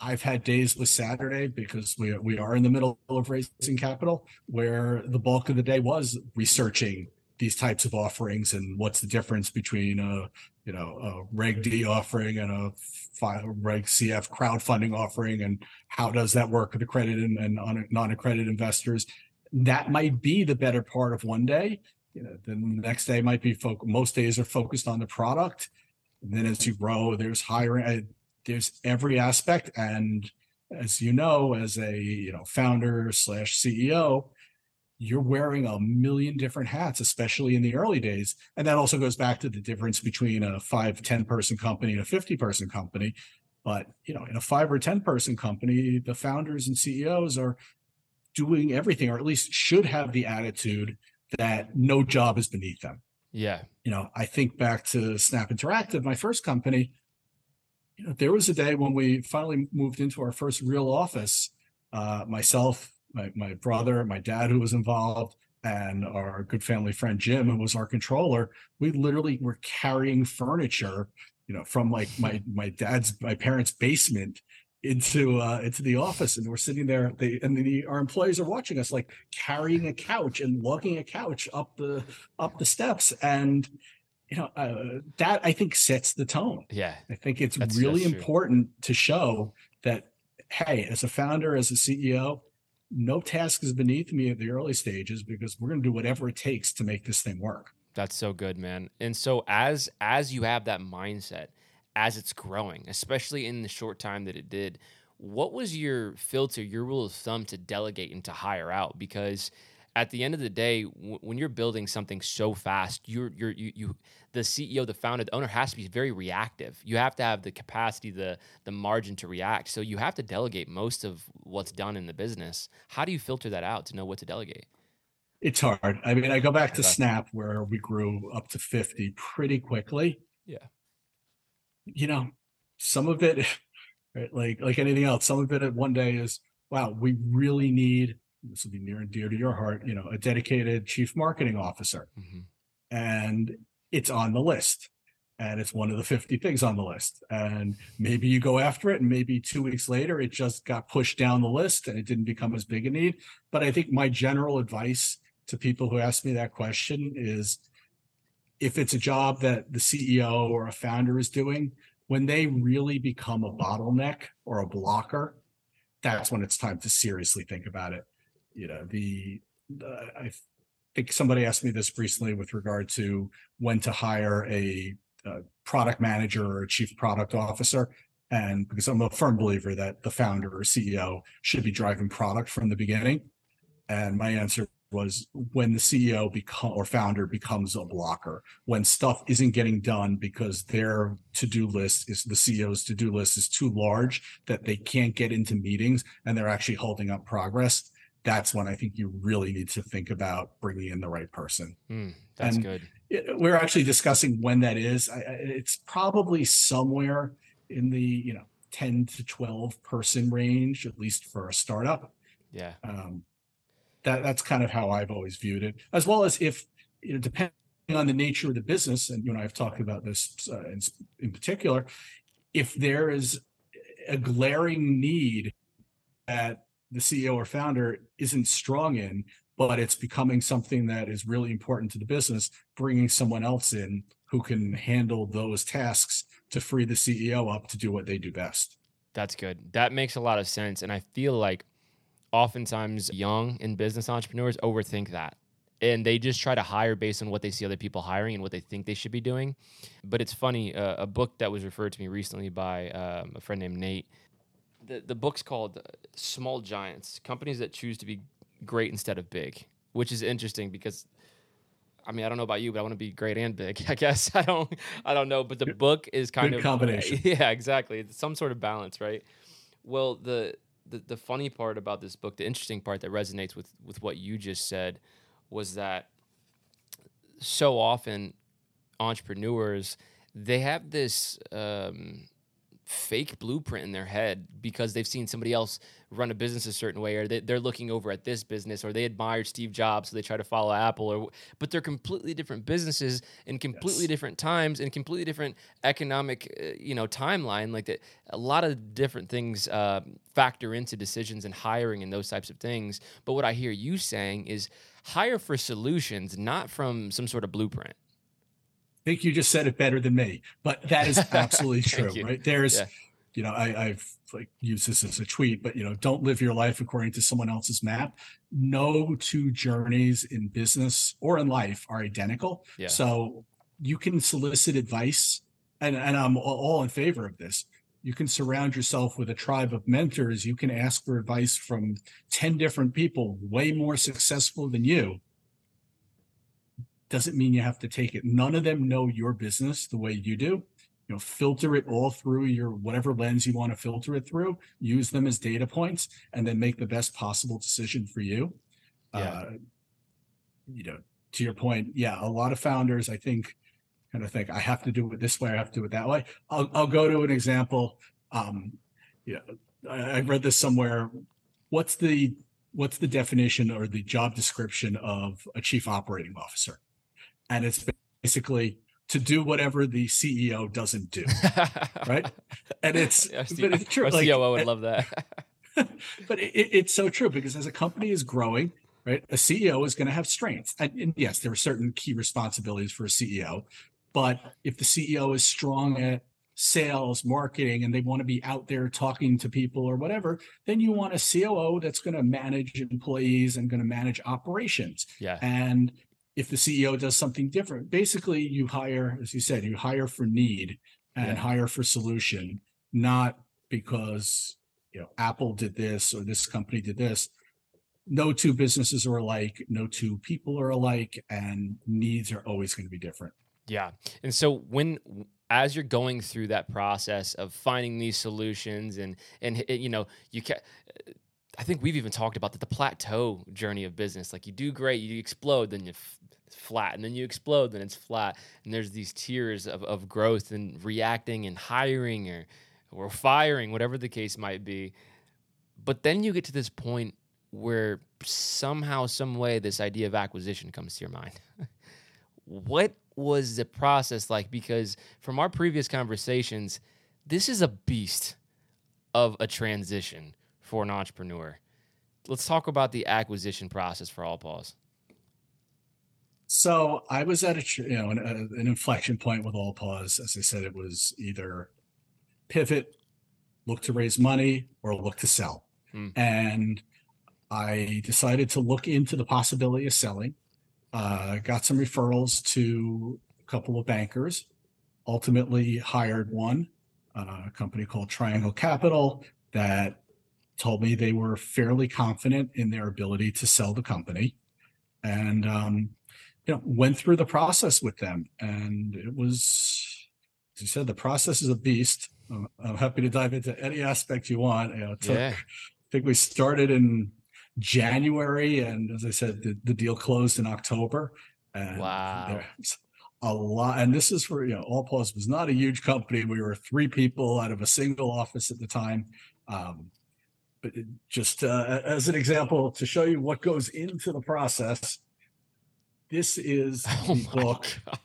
I've had days with Saturday because we we are in the middle of raising capital where the bulk of the day was researching these types of offerings and what's the difference between a you know a Reg D offering and a Reg CF crowdfunding offering and how does that work with accredited and non-accredited investors. That might be the better part of one day. You know, the next day might be focused. Most days are focused on the product. And then as you grow, there's hiring uh, there's every aspect and as you know as a you know founder slash ceo you're wearing a million different hats especially in the early days. And that also goes back to the difference between a 5 10 person company and a 50 person company. But you know in a 5 or 10 person company the founders and ceos are doing everything or at least should have the attitude that no job is beneath them. Yeah. You know i think back to snap interactive my first company you know, there was a day when we finally moved into our first real office. Uh, myself, my, my brother, my dad, who was involved, and our good family friend Jim, who was our controller. We literally were carrying furniture, you know, from like my my dad's my parents' basement into uh into the office. And we're sitting there they and the our employees are watching us like carrying a couch and lugging a couch up the up the steps. And you know uh, that i think sets the tone. Yeah. I think it's that's, really that's important to show that hey as a founder as a ceo no task is beneath me at the early stages because we're going to do whatever it takes to make this thing work. That's so good man. And so as as you have that mindset as it's growing especially in the short time that it did what was your filter your rule of thumb to delegate and to hire out? Because at the end of the day, w- when you're building something so fast, you're you're you, you the CEO, the founder, the owner has to be very reactive. You have to have the capacity, the the margin to react. So you have to delegate most of what's done in the business. How do you filter that out to know what to delegate? It's hard. I mean, I go back to Snap where we grew up to 50 pretty quickly. Yeah. You know, some of it right, like like anything else, some of it at one day is wow, we really need this will be near and dear to your heart, you know, a dedicated chief marketing officer. Mm-hmm. And it's on the list. And it's one of the 50 things on the list. And maybe you go after it, and maybe two weeks later it just got pushed down the list and it didn't become as big a need. But I think my general advice to people who ask me that question is if it's a job that the CEO or a founder is doing, when they really become a bottleneck or a blocker, that's when it's time to seriously think about it you know the, the I think somebody asked me this recently with regard to when to hire a, a product manager or a chief product officer and because I'm a firm believer that the founder or CEO should be driving product from the beginning. And my answer was when the CEO become or founder becomes a blocker, when stuff isn't getting done because their to-do list is the CEO's to-do list is too large that they can't get into meetings and they're actually holding up progress that's when I think you really need to think about bringing in the right person. Mm, that's and good. It, we're actually discussing when that is. I, it's probably somewhere in the you know 10 to 12 person range, at least for a startup. Yeah. Um, that that's kind of how I've always viewed it, as well as if you know, depending on the nature of the business, and you and I have talked about this uh, in, in particular, if there is a glaring need at the CEO or founder isn't strong in, but it's becoming something that is really important to the business, bringing someone else in who can handle those tasks to free the CEO up to do what they do best. That's good. That makes a lot of sense. And I feel like oftentimes young and business entrepreneurs overthink that. And they just try to hire based on what they see other people hiring and what they think they should be doing. But it's funny, uh, a book that was referred to me recently by um, a friend named Nate the the book's called Small Giants: Companies that choose to be great instead of big, which is interesting because I mean, I don't know about you, but I want to be great and big. I guess I don't, I don't know. But the book is kind Good of combination. Yeah, exactly. It's some sort of balance, right? Well, the, the the funny part about this book, the interesting part that resonates with with what you just said, was that so often entrepreneurs, they have this um, fake blueprint in their head because they've seen somebody else run a business a certain way or they, are looking over at this business or they admired steve jobs so they try to follow apple or but they're completely different businesses in completely yes. different times and completely different economic uh, you know timeline like that a lot of different things uh, factor into decisions and hiring and those types of things but what i hear you saying is hire for solutions not from some sort of blueprint I think you just said it better than me, but that is absolutely true, right? There's, yeah. you know, I, I've like used this as a tweet, but you know, don't live your life according to someone else's map. No two journeys in business or in life are identical. Yeah. So you can solicit advice, and and I'm all in favor of this. You can surround yourself with a tribe of mentors. You can ask for advice from 10 different people, way more successful than you doesn't mean you have to take it. None of them know your business the way you do. You know, filter it all through your whatever lens you want to filter it through, use them as data points, and then make the best possible decision for you. Yeah. Uh, you know, to your point, yeah, a lot of founders, I think, kind of think I have to do it this way, I have to do it that way. I'll, I'll go to an example. Um, yeah, I, I read this somewhere. What's the what's the definition or the job description of a chief operating officer? And it's basically to do whatever the CEO doesn't do, right? And it's, but it's true. Our like, COO would love that. but it, it's so true because as a company is growing, right, a CEO is going to have strengths, and, and yes, there are certain key responsibilities for a CEO. But if the CEO is strong at sales, marketing, and they want to be out there talking to people or whatever, then you want a COO that's going to manage employees and going to manage operations. Yeah. And if the CEO does something different. Basically, you hire, as you said, you hire for need and yeah. hire for solution, not because you know Apple did this or this company did this. No two businesses are alike, no two people are alike, and needs are always going to be different. Yeah. And so when as you're going through that process of finding these solutions and and you know, you can I think we've even talked about the, the plateau journey of business. Like you do great, you explode, then you f- flat, and then you explode, then it's flat. And there's these tiers of, of growth and reacting and hiring or or firing, whatever the case might be. But then you get to this point where somehow, some way, this idea of acquisition comes to your mind. what was the process like? Because from our previous conversations, this is a beast of a transition for an entrepreneur. Let's talk about the acquisition process for AllPaws. So I was at a you know an, an, inflection point with AllPaws. As I said, it was either pivot, look to raise money, or look to sell. Hmm. And I decided to look into the possibility of selling. Uh, got some referrals to a couple of bankers. Ultimately, hired one, uh, a company called Triangle Capital that told me they were fairly confident in their ability to sell the company. And um, you know went through the process with them. And it was as you said the process is a beast. I'm happy to dive into any aspect you want. You know, took, yeah. i think we started in january and as i said the, the deal closed in october. And wow. a lot and this is for you know AllPaws was not a huge company. We were three people out of a single office at the time. Um, just uh, as an example to show you what goes into the process, this is oh the book, God.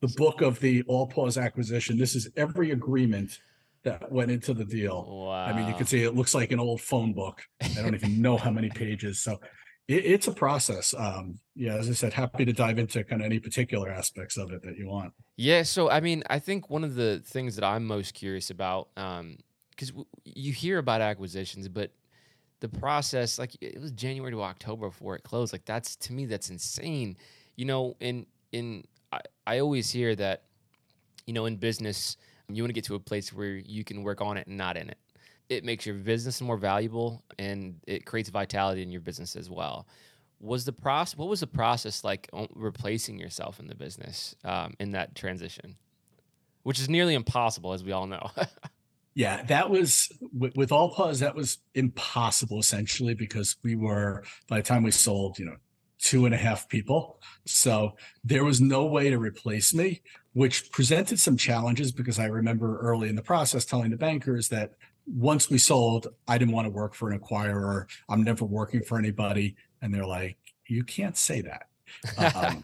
the book of the AllPaws acquisition. This is every agreement that went into the deal. Wow. I mean, you can see it looks like an old phone book. I don't even know how many pages. So it, it's a process. Um, yeah, as I said, happy to dive into kind of any particular aspects of it that you want. Yeah. So, I mean, I think one of the things that I'm most curious about, um, because w- you hear about acquisitions, but the process, like it was January to October before it closed. Like that's to me, that's insane. You know, in in I, I always hear that, you know, in business, you want to get to a place where you can work on it and not in it. It makes your business more valuable and it creates vitality in your business as well. Was the process? What was the process like replacing yourself in the business um, in that transition, which is nearly impossible, as we all know. yeah, that was with, with AllPaws. That was impossible essentially because we were by the time we sold, you know, two and a half people. So there was no way to replace me, which presented some challenges because I remember early in the process telling the bankers that once we sold, I didn't want to work for an acquirer. I'm never working for anybody. And they're like, you can't say that. Um,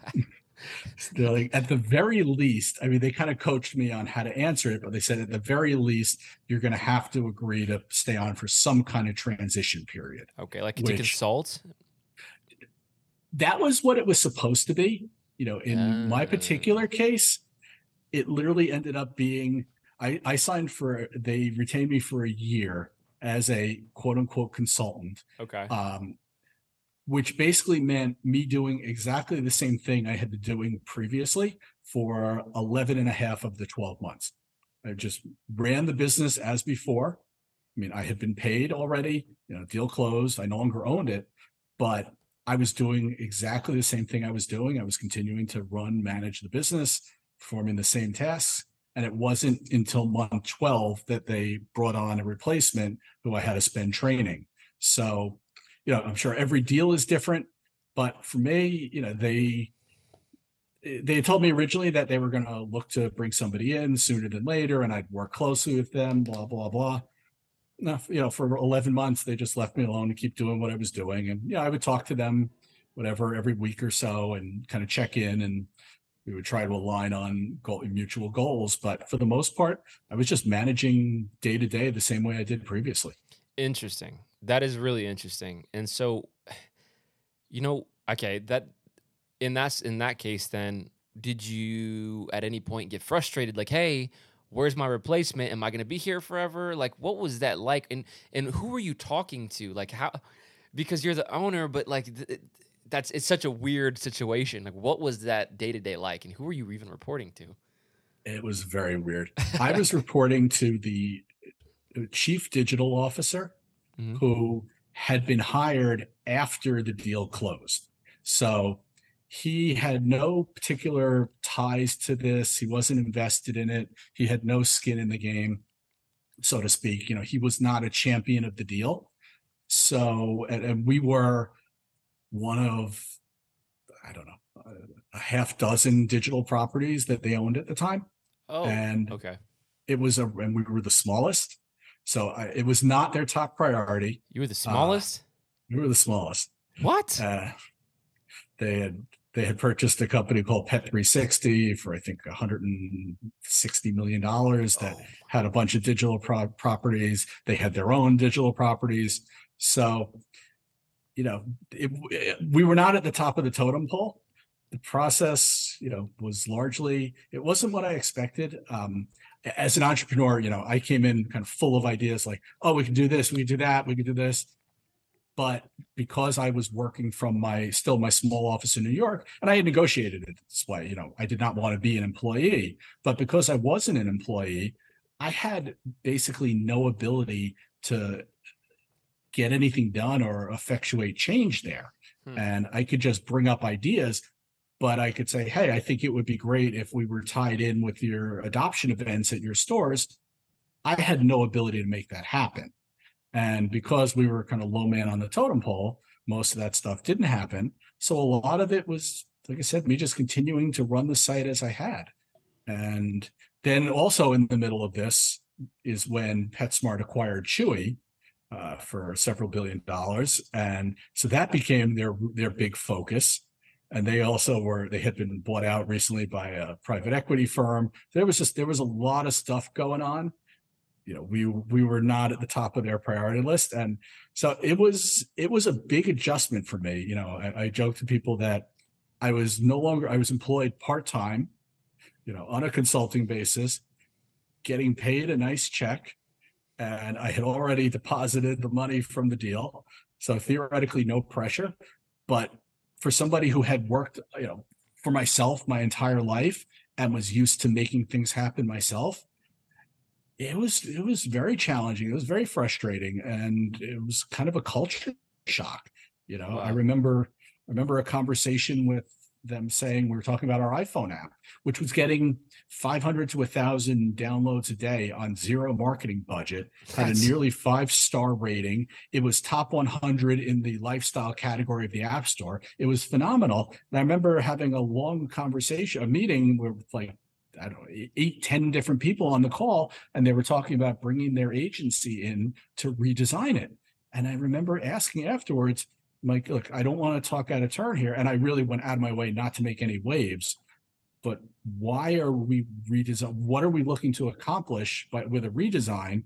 they're like, at the very least, I mean, they kind of coached me on how to answer it, but they said at the very least, you're going to have to agree to stay on for some kind of transition period. Okay, like to consult. That was what it was supposed to be. You know, in uh, my particular case, it literally ended up being I, I signed for they retained me for a year as a quote unquote consultant. Okay. Um, which basically meant me doing exactly the same thing I had been doing previously for 11 and a half of the 12 months. I just ran the business as before. I mean, I had been paid already, you know, deal closed. I no longer owned it, but I was doing exactly the same thing I was doing. I was continuing to run, manage the business, performing the same tasks. And it wasn't until month 12 that they brought on a replacement who I had to spend training. So you know, I'm sure every deal is different, but for me, you know, they they told me originally that they were going to look to bring somebody in sooner than later, and I'd work closely with them. Blah blah blah. Now, you know, for 11 months, they just left me alone to keep doing what I was doing, and yeah, I would talk to them, whatever, every week or so, and kind of check in, and we would try to align on goal, mutual goals. But for the most part, I was just managing day to day the same way I did previously. Interesting. That is really interesting. And so, you know, okay, that in that in that case, then did you at any point get frustrated? Like, hey, where's my replacement? Am I going to be here forever? Like, what was that like? And and who were you talking to? Like, how? Because you're the owner, but like. that's it's such a weird situation. Like, what was that day to day like, and who were you even reporting to? It was very weird. I was reporting to the uh, chief digital officer mm-hmm. who had been hired after the deal closed. So he had no particular ties to this. He wasn't invested in it. He had no skin in the game, so to speak. You know, he was not a champion of the deal. So, and, and we were one of, I don't know, a half dozen digital properties that they owned at the time. Oh, and okay. It was a, and we were the smallest. So I, it was not their top priority. You were the smallest. Uh, we were the smallest. What? Uh, they had they had purchased a company called Pet 360 for I think 160 million dollars that oh. had a bunch of digital pro- properties. They had their own digital properties. So, you know, it, it, we were not at the top of the totem pole. The process, you know, was largely it wasn't what I expected. Um, as an entrepreneur, you know, I came in kind of full of ideas like, oh, we can do this, we can do that, we can do this. But because I was working from my still my small office in New York, and I had negotiated it this way, you know, I did not want to be an employee. But because I wasn't an employee, I had basically no ability to get anything done or effectuate change there. Hmm. And I could just bring up ideas, but I could say, hey, I think it would be great if we were tied in with your adoption events at your stores. I had no ability to make that happen. And because we were kind of low man on the totem pole, most of that stuff didn't happen. So a lot of it was, like I said, me just continuing to run the site as I had. And then also in the middle of this is when PetSmart acquired Chewy uh, for several billion dollars. And so that became their their big focus and they also were they had been bought out recently by a private equity firm. There was just there was a lot of stuff going on. You know we we were not at the top of their priority list. And so it was it was a big adjustment for me. You know i, I joke to people that i was no longer i was employed part-time you know on a consulting basis getting paid a nice check and i had already deposited the money from the deal. So theoretically no pressure but for somebody who had worked, you know, for myself my entire life and was used to making things happen myself, it was it was very challenging. It was very frustrating, and it was kind of a culture shock. You know, wow. I remember I remember a conversation with them saying we were talking about our iPhone app, which was getting 500 to 1,000 downloads a day on zero marketing budget, had a nearly five star rating. It was top 100 in the lifestyle category of the App Store. It was phenomenal. And I remember having a long conversation, a meeting with like I don't know, eight, ten different people on the call, and they were talking about bringing their agency in to redesign it. And I remember asking afterwards, like, look, I don't want to talk out of turn here. And I really went out of my way not to make any waves. But why are we redesign? What are we looking to accomplish by, with a redesign?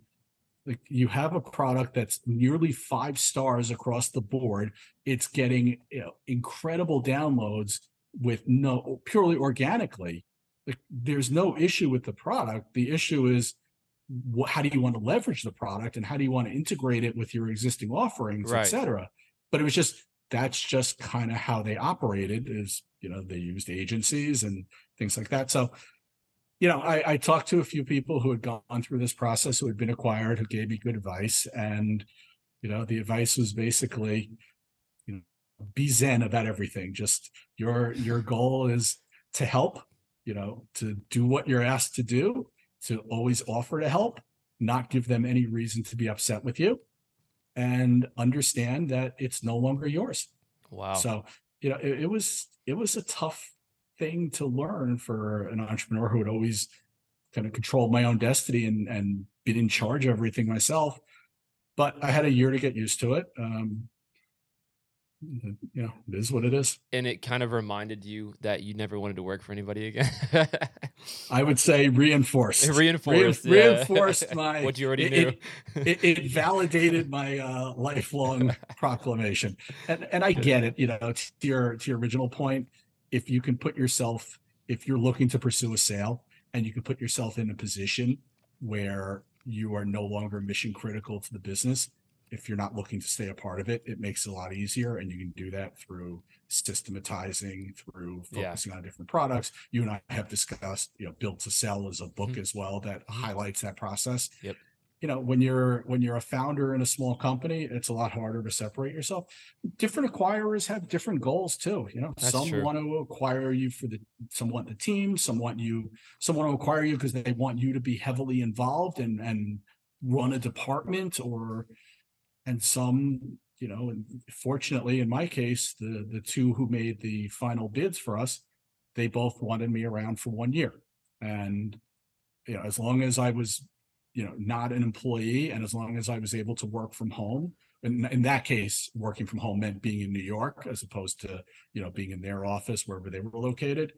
Like you have a product that's nearly five stars across the board. It's getting you know, incredible downloads with no purely organically. Like there's no issue with the product. The issue is how do you want to leverage the product and how do you want to integrate it with your existing offerings, right. et cetera but it was just that's just kind of how they operated is you know they used agencies and things like that. So you know I, I talked to a few people who had gone through this process who had been acquired who gave me good advice. And you know the advice was basically you know be zen about everything. Just your your goal is to help you know to do what you're asked to do to always offer to help not give them any reason to be upset with you and understand that it's no longer yours. Wow. So, you know, it, it was it was a tough thing to learn for an entrepreneur who had always kind of controlled my own destiny and and been in charge of everything myself. But I had a year to get used to it. Um, you know, it is what it is. And it kind of reminded you that you never wanted to work for anybody again. I would say reinforced. It reinforced. Re- yeah. Reinforced my what you already it, knew. It, it, it validated my uh, lifelong proclamation. And and I get it, you know, to your to your original point, if you can put yourself, if you're looking to pursue a sale and you can put yourself in a position where you are no longer mission critical to the business, if you're not looking to stay a part of it, it makes it a lot easier. And you can do that through systematizing, through focusing yeah. on different products. You and I have discussed, you know, built to sell as a book mm-hmm. as well that mm-hmm. highlights that process. Yep. You know, when you're when you're a founder in a small company, it's a lot harder to separate yourself. Different acquirers have different goals too. You know, That's some true. want to acquire you for the some want the team, some want you, some want to acquire you because they want you to be heavily involved and and run a department or and some you know and fortunately in my case the the two who made the final bids for us they both wanted me around for one year. And you know as long as i was you know not an employee and as long as i was able to work from home and in that case working from home meant being in new york as opposed to you know being in their office wherever they were located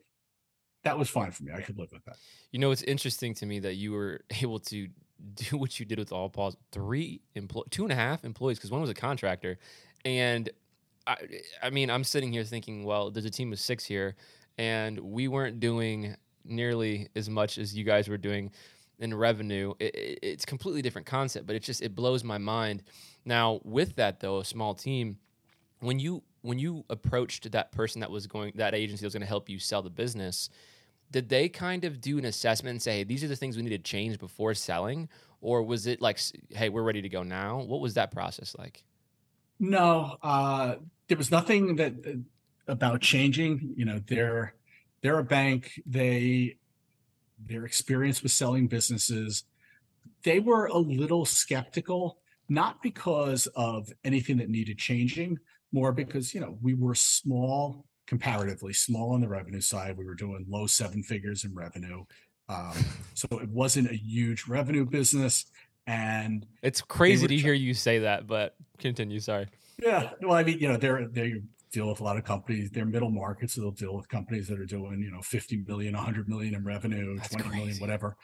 that was fine for me. I could live with that. You know it's interesting to me that you were able to do what you did with AllPaws three employ two and a half employees because one was a contractor, and I, I mean I'm sitting here thinking, well, there's a team of six here, and we weren't doing nearly as much as you guys were doing in revenue. It, it, it's completely different concept, but it just it blows my mind. Now with that though, a small team, when you when you approached that person that was going that agency that was going to help you sell the business did they kind of do an assessment and say, hey, these are the things we need to change before selling? Or was it like, hey, we're ready to go now? What was that process like? No, uh, there was nothing that uh, about changing. You know, they're they're a bank. They their experience with selling businesses, they were a little skeptical, not because of anything that needed changing, more because you know we were small comparatively small on the revenue side. We were doing low seven figures in revenue. Um, so it wasn't a huge revenue business. And it's crazy to hear you say that, but continue. Sorry. Yeah. Well, I mean, you know, they're, they deal with a lot of companies. They're middle markets. So they'll deal with companies that are doing, you know, 50 million, 100 million in revenue, That's 20 crazy. million, whatever.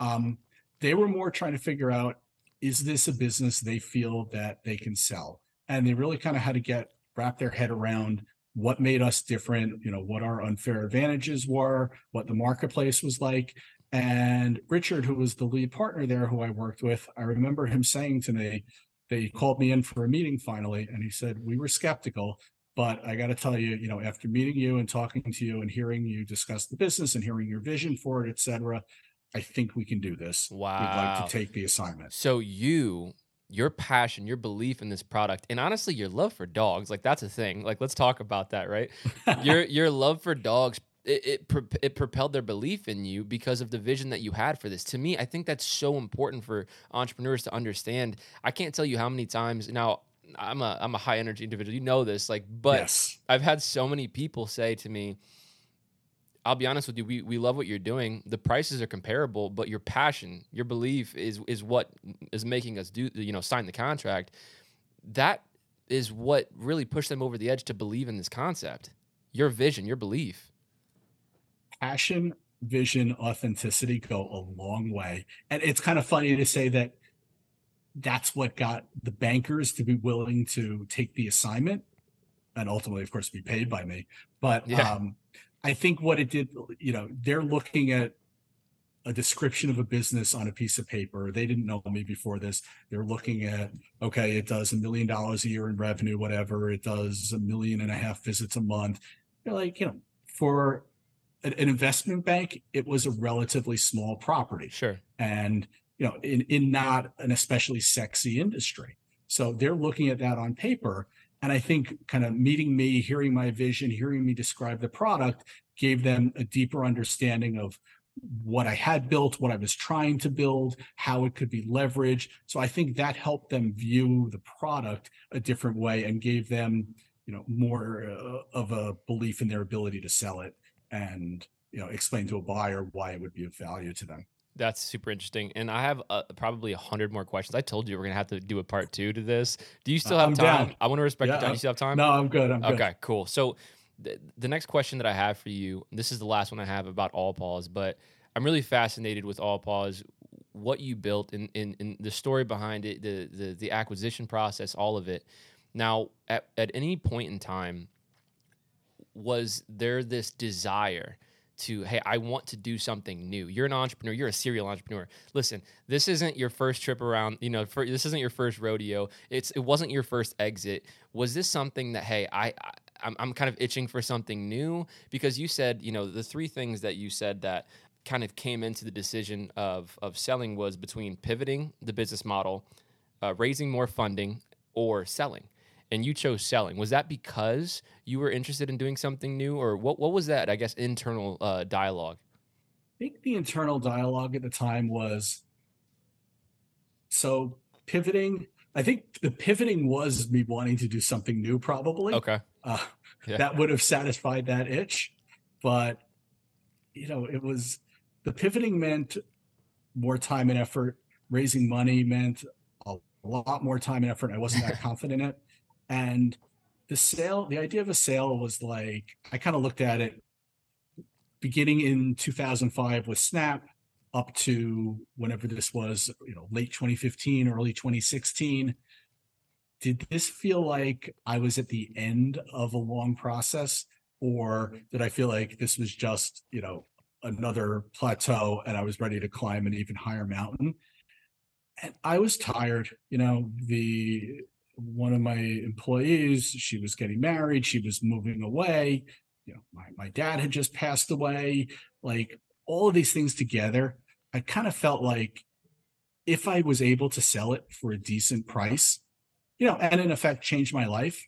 Um, they were more trying to figure out is this a business they feel that they can sell? And they really kind of had to get wrap their head around what made us different, you know, what our unfair advantages were, what the marketplace was like. And Richard, who was the lead partner there, who I worked with, I remember him saying to me, they called me in for a meeting finally, and he said, We were skeptical, but I got to tell you, you know, after meeting you and talking to you and hearing you discuss the business and hearing your vision for it, et cetera, I think we can do this. Wow. We'd like to take the assignment. So you your passion, your belief in this product, and honestly, your love for dogs. Like that's a thing. Like let's talk about that, right? your your love for dogs. It, it it propelled their belief in you because of the vision that you had for this. To me, I think that's so important for entrepreneurs to understand. I can't tell you how many times now. I'm a I'm a high energy individual. You know this, like, but yes. I've had so many people say to me, I'll be honest with you, we, we love what you're doing. The prices are comparable, but your passion, your belief is is what is making us do you know sign the contract. That is what really pushed them over the edge to believe in this concept. Your vision, your belief. Passion, vision, authenticity go a long way. And it's kind of funny to say that that's what got the bankers to be willing to take the assignment and ultimately of course be paid by me. But yeah. um I think what it did, you know, they're looking at a description of a business on a piece of paper. They didn't know me before this. They're looking at, okay, it does a million dollars a year in revenue, whatever. It does a million and a half visits a month. They're like, you know, for an, investment bank, it was a relatively small property. Sure. And, you know, in, in not an especially sexy industry. So they're looking at that on paper and I think kind of meeting me, hearing my vision, hearing me describe the product gave them a deeper understanding of what I had built, what I was trying to build, how it could be leveraged. So I think that helped them view the product a different way and gave them, you know, more uh, of a belief in their ability to sell it and, you know, explain to a buyer why it would be of value to them. That's super interesting, and I have uh, probably a hundred more questions. I told you we're gonna have to do a part two to this. Do you still have I'm time? Down. I want to respect yeah, your time. You still have time? No, I'm good. I'm okay, good. cool. So the, the next question that I have for you, this is the last one I have about AllPaws, but I'm really fascinated with AllPaws, what you built and in, in, in, the story behind it, the, the the acquisition process, all of it. Now, at, at any point in time, was there this desire? To hey i want to do something new. You're an entrepreneur. You're a serial entrepreneur. Listen this isn't your first trip around you know for, this isn't your first rodeo. It's it wasn't your first exit. Was this something that hey i, I I'm, kind of itching for something new? Because you said you know the three things that you said that kind of came into the decision of of selling was between pivoting the business model uh, raising more funding or selling and you chose selling. Was that because you were interested in doing something new, or what? What was that? I guess internal uh, dialogue. I think the internal dialogue at the time was so pivoting. I think the pivoting was me wanting to do something new, probably. Okay. Uh, yeah. That would have satisfied that itch, but you know, it was the pivoting meant more time and effort. Raising money meant a lot more time and effort. I wasn't that confident in it. And the sale, the idea of a sale was like, I kind of looked at it beginning in 2005 with Snap up to whenever this was, you know, late 2015, early 2016. Did this feel like I was at the end of a long process? Or did I feel like this was just, you know, another plateau and I was ready to climb an even higher mountain? And I was tired, you know, the one of my employees, she was getting married, she was moving away. You know, my, my dad had just passed away. Like all of these things together, I kind of felt like if I was able to sell it for a decent price, you know, and in effect change my life,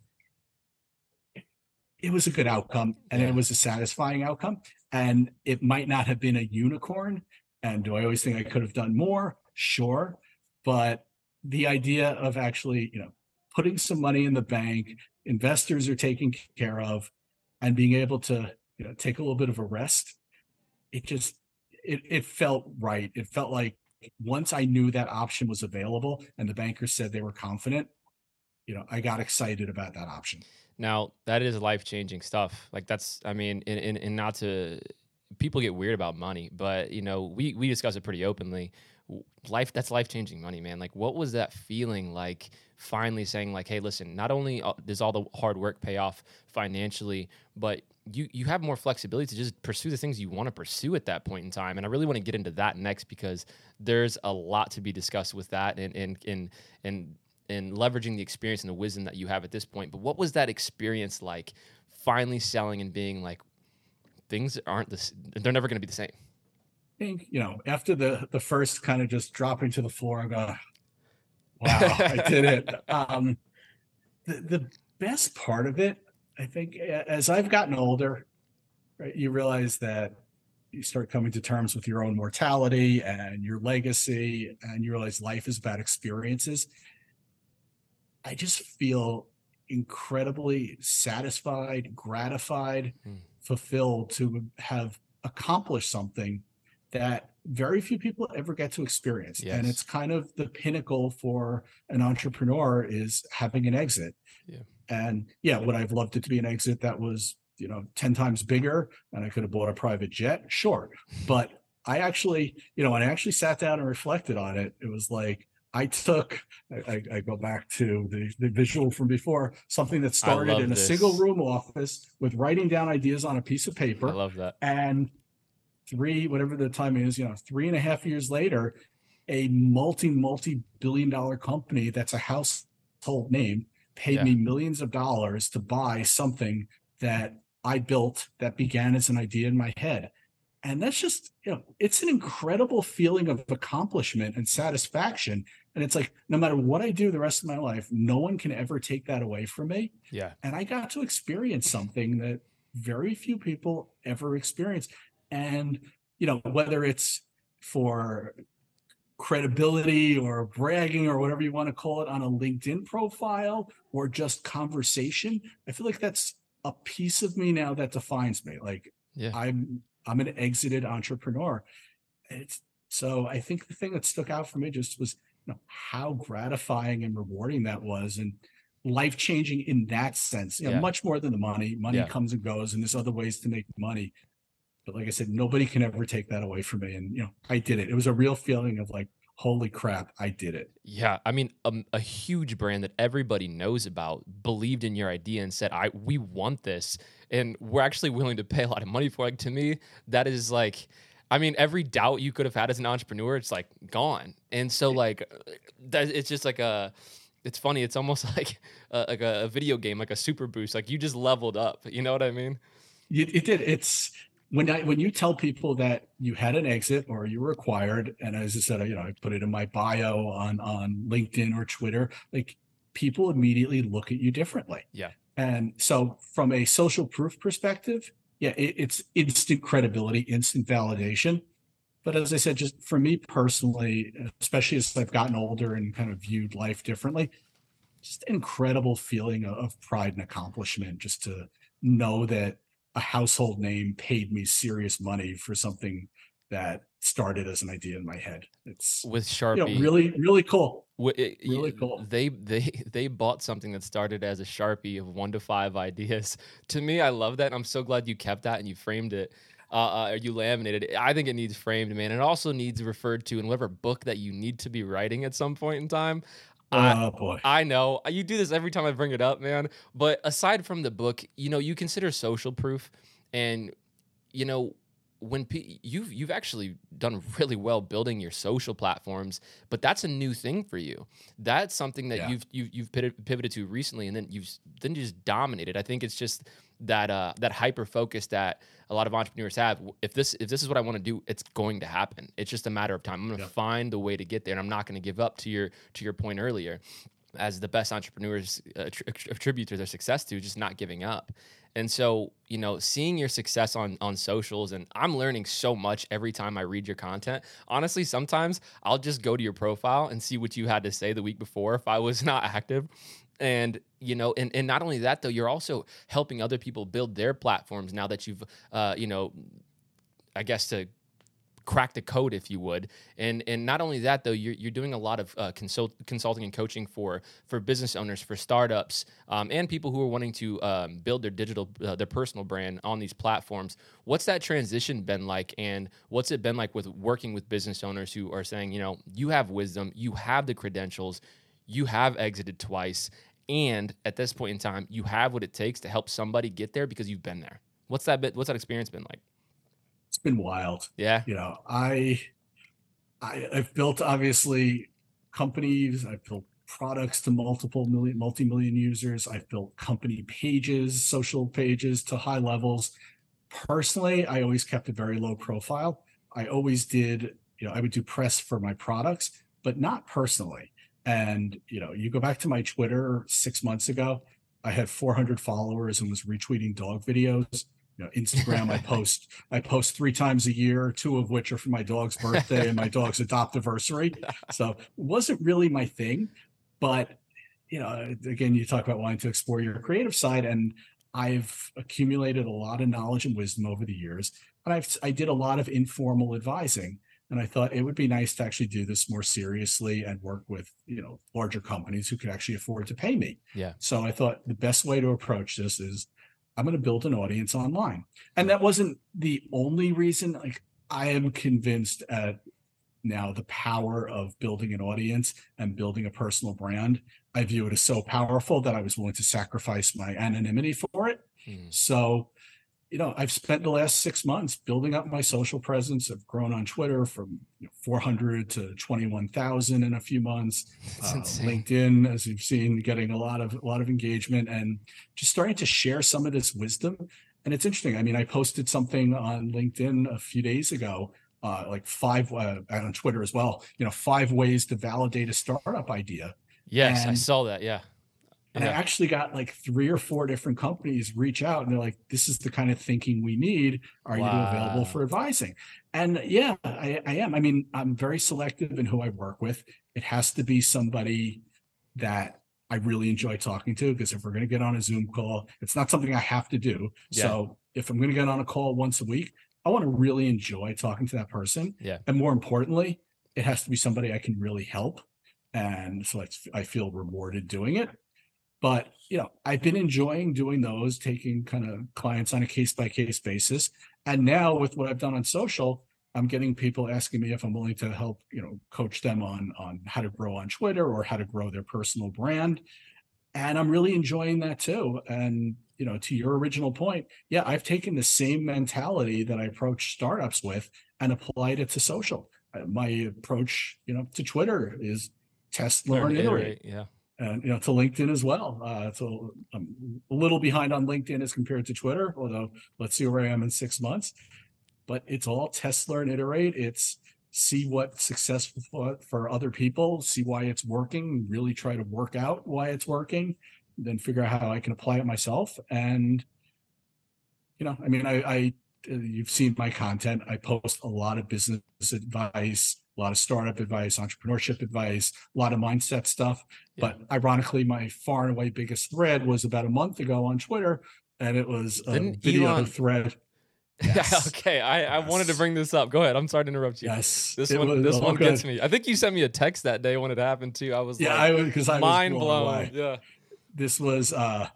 it was a good outcome and it was a satisfying outcome. And it might not have been a unicorn. And do I always think I could have done more? Sure. But the idea of actually, you know, putting some money in the bank, investors are taken care of, and being able to you know take a little bit of a rest, it just it it felt right. It felt like once I knew that option was available and the bankers said they were confident, you know, I got excited about that option. Now that is life changing stuff. Like that's, I mean, and, and not to people get weird about money, but you know, we we discuss it pretty openly life that's life changing money man. Like what was that feeling like finally saying like hey listen not only uh, does all the hard work pay off financially but you you have more flexibility to just pursue the things you want to pursue at that point in time. And i really want to get into that next because there's a lot to be discussed with that and and and and and leveraging the experience and the wisdom that you have at this point. But what was that experience like finally selling and being like things aren't this they're never going to be the same think, you know, after the the first kind of just dropping to the floor, I go, Wow, I did it. Um, the, the best part of it, I think, as I've gotten older, right, you realize that you start coming to terms with your own mortality and your legacy, and you realize life is about experiences. I just feel incredibly satisfied, gratified, mm. fulfilled to have accomplished something that very few people ever get to experience yes. and it's kind of the pinnacle for an entrepreneur is having an exit yeah. and yeah would i've loved it to be an exit that was you know 10 times bigger and i could have bought a private jet sure but i actually you know when i actually sat down and reflected on it it was like I took, I, I, go back to the, the visual from before, something that started in a single room office with writing down ideas on a piece of paper. I love that. And three, whatever the time is, you know, three and a half years later, a multi, multi billion dollar company that's a household name paid yeah. me millions of dollars to buy something that I built that began as an idea in my head. And that's just, you know, it's an incredible feeling of accomplishment and satisfaction. And it's like, no matter what I do the rest of my life, no one can ever take that away from me. Yeah. And I got to experience something that very few people ever experience and you know whether it's for credibility or bragging or whatever you want to call it on a linkedin profile or just conversation i feel like that's a piece of me now that defines me like yeah. i'm i'm an exited entrepreneur it's so i think the thing that stuck out for me just was you know how gratifying and rewarding that was and life changing in that sense you know, yeah. much more than the money money yeah. comes and goes and there's other ways to make money but like I said, nobody can ever take that away from me. And you know, I did it. It was a real feeling of like, holy crap, I did it. Yeah, I mean, um, a huge brand that everybody knows about believed in your idea and said, "I we want this," and we're actually willing to pay a lot of money for. it. Like to me, that is like. I mean, every doubt you could have had as an entrepreneur, it's like gone. And so, like, that, it's just like a, it's funny. It's almost like a, like a, a video game, like a super boost. Like you just leveled up. You know what I mean? It, it did. It's when I when you tell people that you had an exit or you were acquired, and as I said, you know, I put it in my bio on on LinkedIn or Twitter, like people immediately look at you differently. Yeah. And so from a social proof perspective, yeah, it, it's instant credibility, instant validation. But as I said, just for me personally, especially as I've gotten older and kind of viewed life differently, just incredible feeling of pride and accomplishment just to know that a household name paid me serious money for something that started as an idea in my head. It's with Sharpie, you know, really, really cool. It, really cool. They they they bought something that started as a Sharpie of one to five ideas. To me, I love that. I'm so glad you kept that and you framed it. Uh, uh, you laminated it. I think it needs framed, man. It also needs referred to in whatever book that you need to be writing at some point in time. Oh boy. I know. You do this every time I bring it up, man. But aside from the book, you know, you consider social proof and you know, when P- you've you've actually done really well building your social platforms, but that's a new thing for you. That's something that yeah. you've you've, you've pivoted to recently, and then you've then you just dominated. I think it's just that uh, that hyper focus that a lot of entrepreneurs have. If this if this is what I want to do, it's going to happen. It's just a matter of time. I'm going to yeah. find the way to get there, and I'm not going to give up. To your to your point earlier, as the best entrepreneurs uh, attribute their success to, just not giving up. And so, you know, seeing your success on on socials and I'm learning so much every time I read your content. Honestly, sometimes I'll just go to your profile and see what you had to say the week before if I was not active and you know and, and not only that though you're also helping other people build their platforms now that you've uh, you know i guess to crack the code if you would. And and not only that though you're, you're doing a lot of uh, consult, consulting and coaching for for business owners for startups um, and people who are wanting to um, build their digital uh, their personal brand on these platforms. What's that transition been like? And what's it been like with working with business owners who are saying you know you have wisdom. You have the credentials. You have exited twice and at this point in time you have what it takes to help somebody get there because you've been there. What's that bit what's that experience been like? It's been wild. Yeah. You know i, I i've built obviously companies. I've built products to multiple million multi-million users. I've built company pages social pages to high levels. Personally i always kept a very low profile. I always did you know i would do press for my products but not personally And you know, you go back to my Twitter six months ago, I had 400 followers and was retweeting dog videos. You know, Instagram, I post I post three times a year, two of which are for my dog's birthday and my dog's adoptiversary. So it wasn't really my thing, but you know, again, you talk about wanting to explore your creative side, and I've accumulated a lot of knowledge and wisdom over the years, and I've I did a lot of informal advising, and I thought it would be nice to actually do this more seriously and work with you know larger companies who could actually afford to pay me. Yeah. So I thought the best way to approach this is I'm going to build an audience online, and that wasn't the only reason. Like I am convinced at now the power of building an audience and building a personal brand i view it as so powerful that i was willing to sacrifice my anonymity for it mm. so you know i've spent the last six months building up my social presence i've grown on twitter from you know, 400 to 21000 in a few months uh, linkedin as you've seen getting a lot of a lot of engagement and just starting to share some of this wisdom and it's interesting i mean i posted something on linkedin a few days ago uh, like five uh, on Twitter as well. You know, five ways to validate a startup idea. Yes, and, I saw that. Yeah. And yeah. I actually got like three or four different companies reach out and they're like, this is the kind of thinking we need. Are wow. you available for advising? And yeah, I, I am. I mean, I'm very selective in who I work with. It has to be somebody that I really enjoy talking to because if we're going to get on a Zoom call, it's not something I have to do. Yeah. So if I'm going to get on a call once a week, I want to really enjoy talking to that person. Yeah. And more importantly, it has to be somebody I can really help. And so I feel rewarded doing it. But, you know, I've been enjoying doing those, taking kind of clients on a case by case basis. And now with what I've done on social, I'm getting people asking me if I'm willing to help, you know, coach them on on how to grow on Twitter or how to grow their personal brand. And I'm really enjoying that too. And you know, to your original point, yeah, I've taken the same mentality that I approach startups with and applied it to social. Uh, my approach, you know, to Twitter is test, learn, iterate. Yeah. And you know, to LinkedIn as well. Uh, so I'm a little behind on LinkedIn as compared to Twitter, although let's see where I am in six months. But it's all test, learn, iterate. It's see what's successful for, for other people, see why it's working, really try to work out why it's working, then figure out how I can apply it myself. And, you know, I mean, I, I you've seen my content. I post a lot of business advice, a lot of startup advice, entrepreneurship advice, a lot of mindset stuff. Yeah. But ironically, my far and away biggest thread was about a month ago on Twitter, and it was a Didn't video Elon, thread Yes. Okay. I, yes. I wanted to bring this up. Go ahead. I'm sorry to interrupt you. Yes. This one was, this one good. gets me. I think you sent me a text that day when it happened too. I was yeah, like, I because I mind was blown. Away. Yeah. This was uh,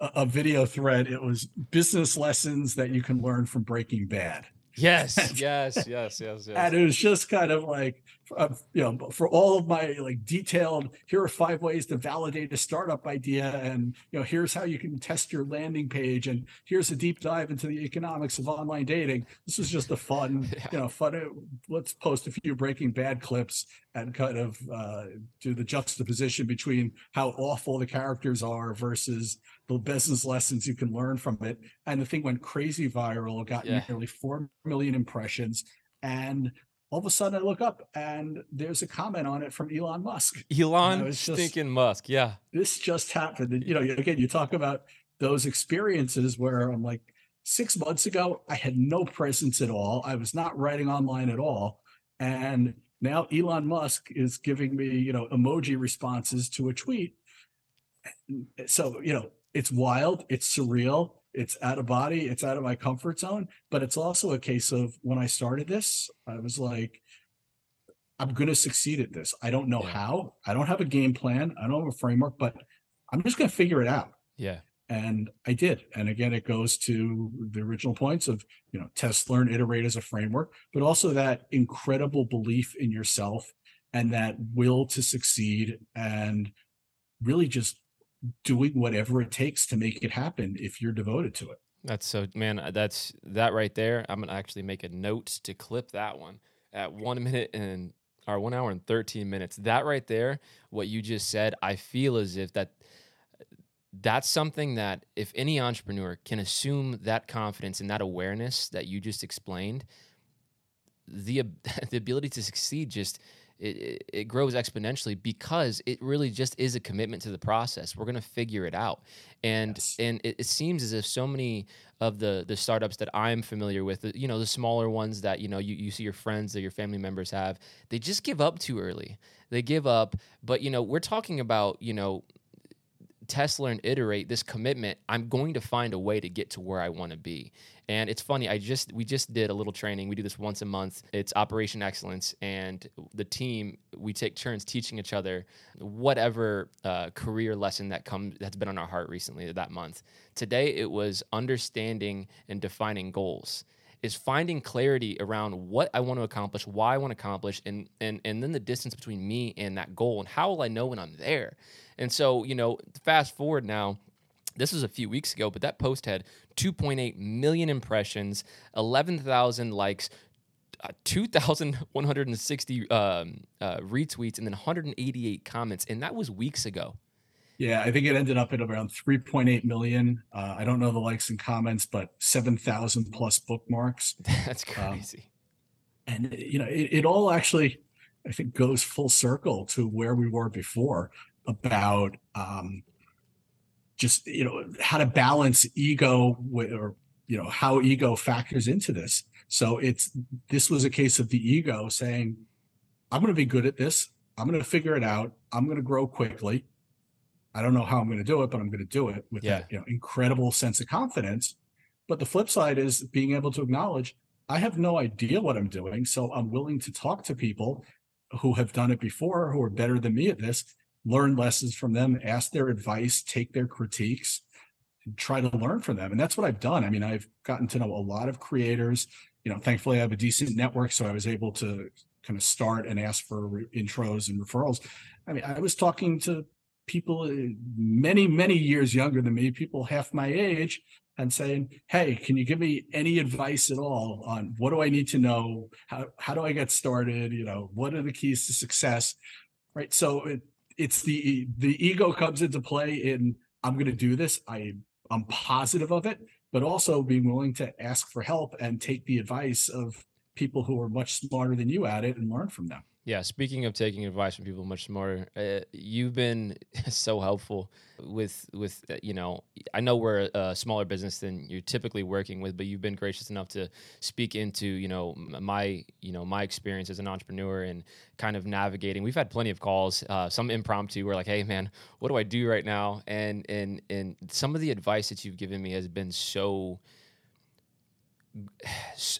a, a video thread. It was business lessons that you can learn from Breaking Bad. Yes, yes, yes, yes, yes. And it was just kind of like, uh, you know, for all of my like detailed, here are five ways to validate a startup idea, and you know, here's how you can test your landing page, and here's a deep dive into the economics of online dating. This is just a fun, yeah. you know, fun. Uh, let's post a few Breaking Bad clips and kind of uh, do the juxtaposition between how awful the characters are versus the business lessons you can learn from it. And the thing went crazy viral, got yeah. nearly 4 million impressions. And all of a sudden I look up and there's a comment on it from Elon Musk. Elon stinking Musk. Yeah. This just happened. And, you know, again, you talk about those experiences where I'm like, six months ago, I had no presence at all. I was not writing online at all. And now Elon Musk is giving me, you know, emoji responses to a tweet. So, you know, it's wild, it's surreal, it's out of body, it's out of my comfort zone. But it's also a case of when I started this, I was like, I'm going to succeed at this. I don't know yeah. how. I don't have a game plan. I don't have a framework, but I'm just going to figure it out. Yeah. And I did. And again, it goes to the original points of, you know, test, learn, iterate as a framework, but also that incredible belief in yourself and that will to succeed and really just doing whatever it takes to make it happen if you're devoted to it. That's so, man, uh, that's that right there. I'm to actually make a note to clip that one at one minute and or one hour and 13 minutes. That right there, what you just said, I feel as if that that's something that if any entrepreneur can assume that confidence and that awareness that you just explained, the the ability to succeed just it, it grows exponentially because it really just is a commitment to the process. We're going to figure it out. And yes. and it, it, seems as if so many of the the startups that I'm familiar with, you know, the smaller ones that you know you, you see your friends or your family members have, they just give up too early. They give up. But you know, we're talking about you know test learn iterate this commitment. I'm going to find a way to get to where I want to be. And it's funny, I just we just did a little training. We do this once a month. It's Operation Excellence, and the team we take turns teaching each other whatever uh, career lesson that comes that's been on our heart recently that month. Today it was understanding and defining goals is finding clarity around what I want to accomplish, why I want to accomplish, and and and then the distance between me and that goal, and how will I know when I'm there? And so, you know, fast forward now, this was a few weeks ago, but that post had 2.8 million impressions, 11,000 likes, uh, 2,160 um, uh, retweets, and then 188 comments. And that was weeks ago. Yeah, I think it ended up at around 3.8 million. Uh, I don't know the likes and comments, but 7,000 plus bookmarks. That's um, crazy. Um, and, you know, it, it all actually, I think, goes full circle to where we were before about um, just, you know, how to balance ego with, or, you know, how ego factors into this. So it's, this was a case of the ego saying, I'm going to be good at this. I'm going to figure it out. I'm going to grow quickly I don't know how I'm going to do it, but I'm going to do it with yeah. that you know incredible sense of confidence. But the flip side is being able to acknowledge I have no idea what I'm doing, so I'm willing to talk to people who have done it before, who are better than me at this, learn lessons from them, ask their advice, take their critiques, and try to learn from them. And that's what I've done. I mean, I've gotten to know a lot of creators. You know, thankfully I have a decent network, so I was able to kind of start and ask for intros and referrals. I mean, I was talking to people uh, many, many years younger than me, people half my age, and saying, Hey, can you give me any advice at all on what do I need to know? How, how do I get started? You know, what are the keys to success? Right. So it, it's the the ego comes into play in I'm going to do this. I I'm positive of it, but also being willing to ask for help and take the advice of people who are much smarter than you at it and learn from them. Yeah, speaking of taking advice from people much smarter, uh, you've been so helpful with with uh, you know. I know we're a smaller business than you're typically working with, but you've been gracious enough to speak into you know my you know my experience as an entrepreneur and kind of navigating. We've had plenty of calls, uh, some impromptu. We're like, hey man, what do I do right now? And and and some of the advice that you've given me has been so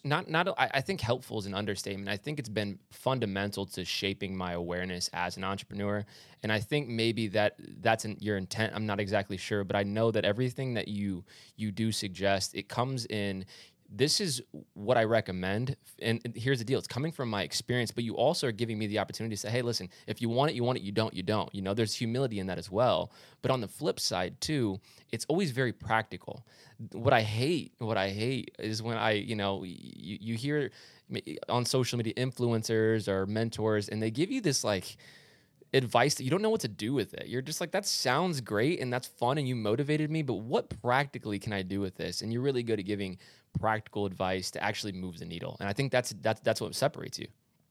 not not I think helpful is an understatement. I think it's been fundamental to shaping my awareness as an entrepreneur, and I think maybe that that's in your intent. I'm not exactly sure, but I know that everything that you you do suggest it comes in this is what I recommend. And here's the deal it's coming from my experience, but you also are giving me the opportunity to say, hey, listen, if you want it, you want it, you don't, you don't. You know, there's humility in that as well. But on the flip side, too, it's always very practical. What I hate, what I hate is when I, you know, you, you hear on social media influencers or mentors, and they give you this like, advice that you don't know what to do with it. You're just like, that sounds great and that's fun and you motivated me, but what practically can I do with this? And you're really good at giving practical advice to actually move the needle. And I think that's that's that's what separates you.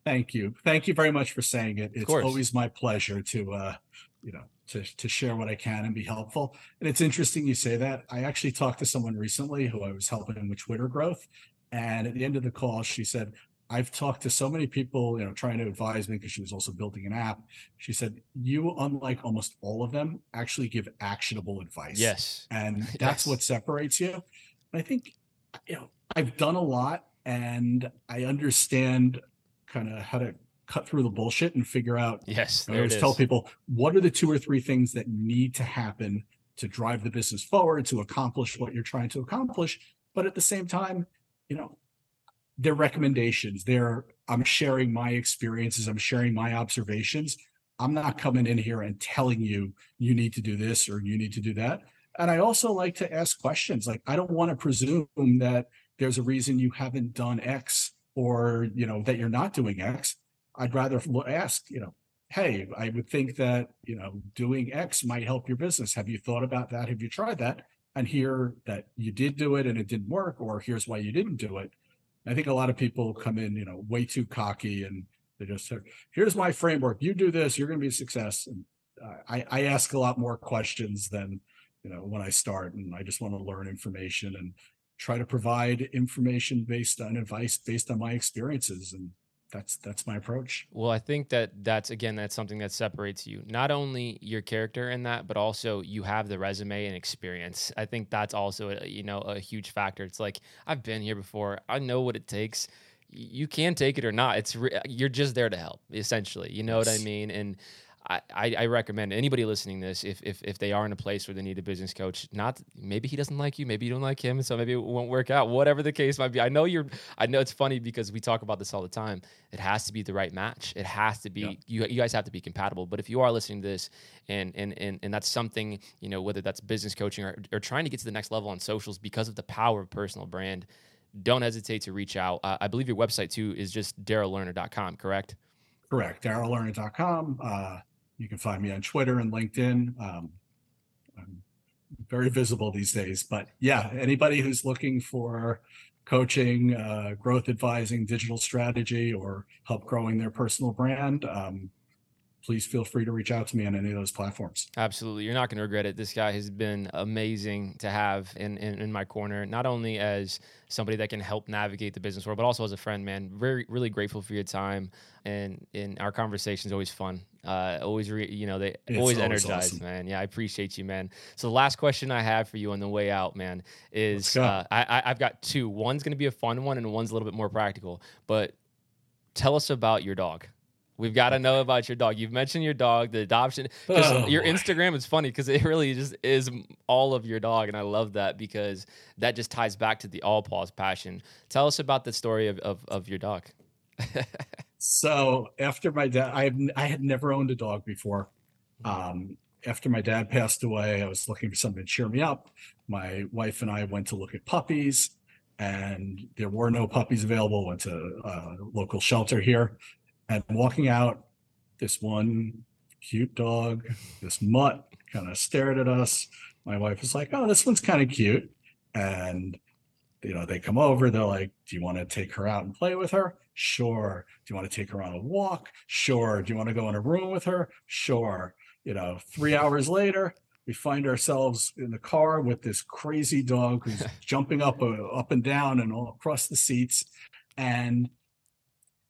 Thank you. Thank you very much for saying it. It's always my pleasure to uh, you know, to to share what I can and be helpful. And it's interesting you say that. I actually talked to someone recently who I was helping with Twitter growth. And at the end of the call, she said, I've talked to so many people, you know, trying to advise me because she was also building an app. She said, You, unlike almost all of them, actually give actionable advice. Yes. And that's yes. what separates you. And I think you know, I've done a lot and I understand kind of how to cut through the bullshit and figure out. Yes, I always tell people what are the two or three things that need to happen to drive the business forward to accomplish what you're trying to accomplish. But at the same time, you know, they're recommendations. They're I'm sharing my experiences. I'm sharing my observations. I'm not coming in here and telling you you need to do this or you need to do that. And I also like to ask questions. Like, I don't want to presume that there's a reason you haven't done X or, you know, that you're not doing X. I'd rather ask, you know, hey, I would think that, you know, doing X might help your business. Have you thought about that? Have you tried that? And hear that you did do it and it didn't work, or here's why you didn't do it. I think a lot of people come in, you know, way too cocky and They just said, here's my framework. You do this, you're going to be a success. And I, I ask a lot more questions than, you know, when I start and I just want to learn information and try to provide information based on advice based on my experiences. And that's that's my approach. Well, I think that that's again that's something that separates you. Not only your character in that, but also you have the resume and experience. I think that's also a, you know a huge factor. It's like I've been here before. I know what it takes. You can take it or not. It's re- you're just there to help, essentially. You know yes. what I mean? And I, I recommend anybody listening this if, if if they are in a place where they need a business coach, not maybe he doesn't like you, maybe you don't like him, so maybe it won't work out. Whatever the case might be, I know you're. I know it's funny because we talk about this all the time. It has to be the right match. It has to be yeah. you. You guys have to be compatible. But if you are listening to this and and and and that's something you know whether that's business coaching or, or trying to get to the next level on socials because of the power of personal brand, don't hesitate to reach out. Uh, I believe your website too is just darrelllerner.com, correct? Correct. darrelllerner.com. Uh, you can find me on Twitter and LinkedIn. Um, I'm very visible these days, but yeah, anybody who's looking for coaching, uh, growth advising, digital strategy, or help growing their personal brand, um, please feel free to reach out to me on any of those platforms. Absolutely. You're not going to regret it. This guy has been amazing to have in, in, in, my corner, not only as somebody that can help navigate the business world, but also as a friend, man. Very, really grateful for your time. And in our conversation is always fun. Uh, always, re, you know, they it's always, always energized, awesome. man. Yeah, I appreciate you, man. So the last question I have for you on the way out, man, is uh, I, I've got two. One's going to be a fun one, and one's a little bit more practical. But tell us about your dog. We've got to know about your dog. You've mentioned your dog, the adoption. Oh, your boy. Instagram is funny because it really just is all of your dog, and I love that because that just ties back to the AllPaws passion. Tell us about the story of of, of your dog. so after my dad, I I had never owned a dog before. Um, after my dad passed away, I was looking for something to cheer me up. My wife and I went to look at puppies, and there were no puppies available. Went to a local shelter here, and walking out, this one cute dog, this mutt, kind of stared at us. My wife was like, "Oh, this one's kind of cute," and you know, they come over. They're like, "Do you want to take her out and play with her?" Sure. Do you want to take her on a walk? Sure. Do you want to go in a room with her? Sure. You know, three hours later, we find ourselves in the car with this crazy dog who's jumping up uh, up and down and all across the seats, and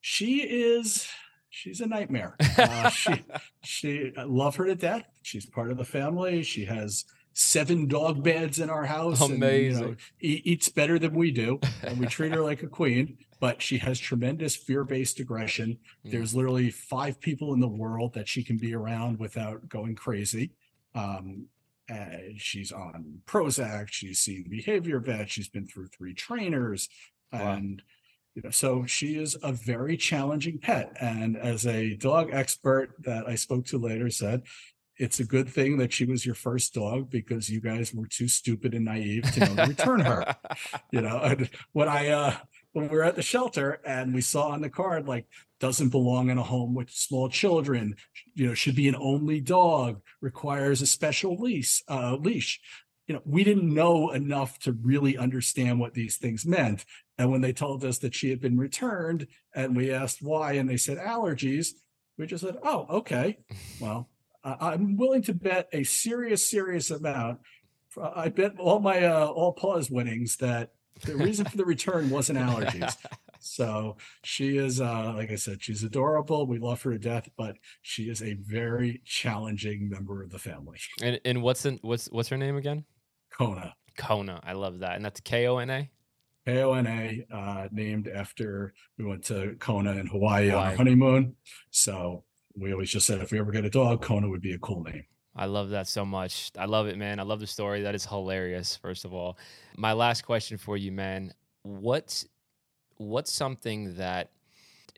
she is she's a nightmare. Uh, she she I love her to death. She's part of the family. She has seven dog beds in our house. Amazing. And, you know, eats better than we do, and we treat her like a queen. But she has tremendous fear-based aggression. Mm. There's literally five people in the world that she can be around without going crazy. Um, she's on Prozac. She's seen behavior vet. She's been through three trainers, wow. and you know, so she is a very challenging pet. And as a dog expert that I spoke to later said, it's a good thing that she was your first dog because you guys were too stupid and naive to know to return her. you know, and when I uh when we were at the shelter and we saw on the card like doesn't belong in a home with small children, you know, should be an only dog, requires a special leash, uh, leash you know, we didn't know enough to really understand what these things meant. And when they told us that she had been returned and we asked why, and they said allergies, we just said, oh, okay. Well, I'm willing to bet a serious, serious amount. I bet all my uh, AllPaws winnings that the reason for the return wasn't allergies. So she is, uh, like I said, she's adorable. We love her to death, but she is a very challenging member of the family. And and what's in, what's what's her name again? Kona. Kona. I love that. And that's K O N A? K O N A, uh, named after we went to Kona in Hawaii, Hawaii on our honeymoon. So we always just said if we ever get a dog, Kona would be a cool name. I love that so much. I love it, man. I love the story. That is hilarious, first of all. My last question for you, man. What's what's something that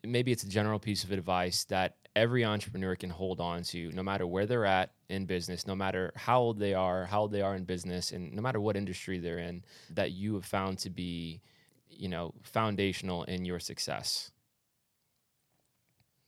maybe it's a general piece of advice that every entrepreneur can hold on to no matter where they're at in business no matter how old they are how old they are in business and no matter what industry they're in that you have found to be you know foundational in your success?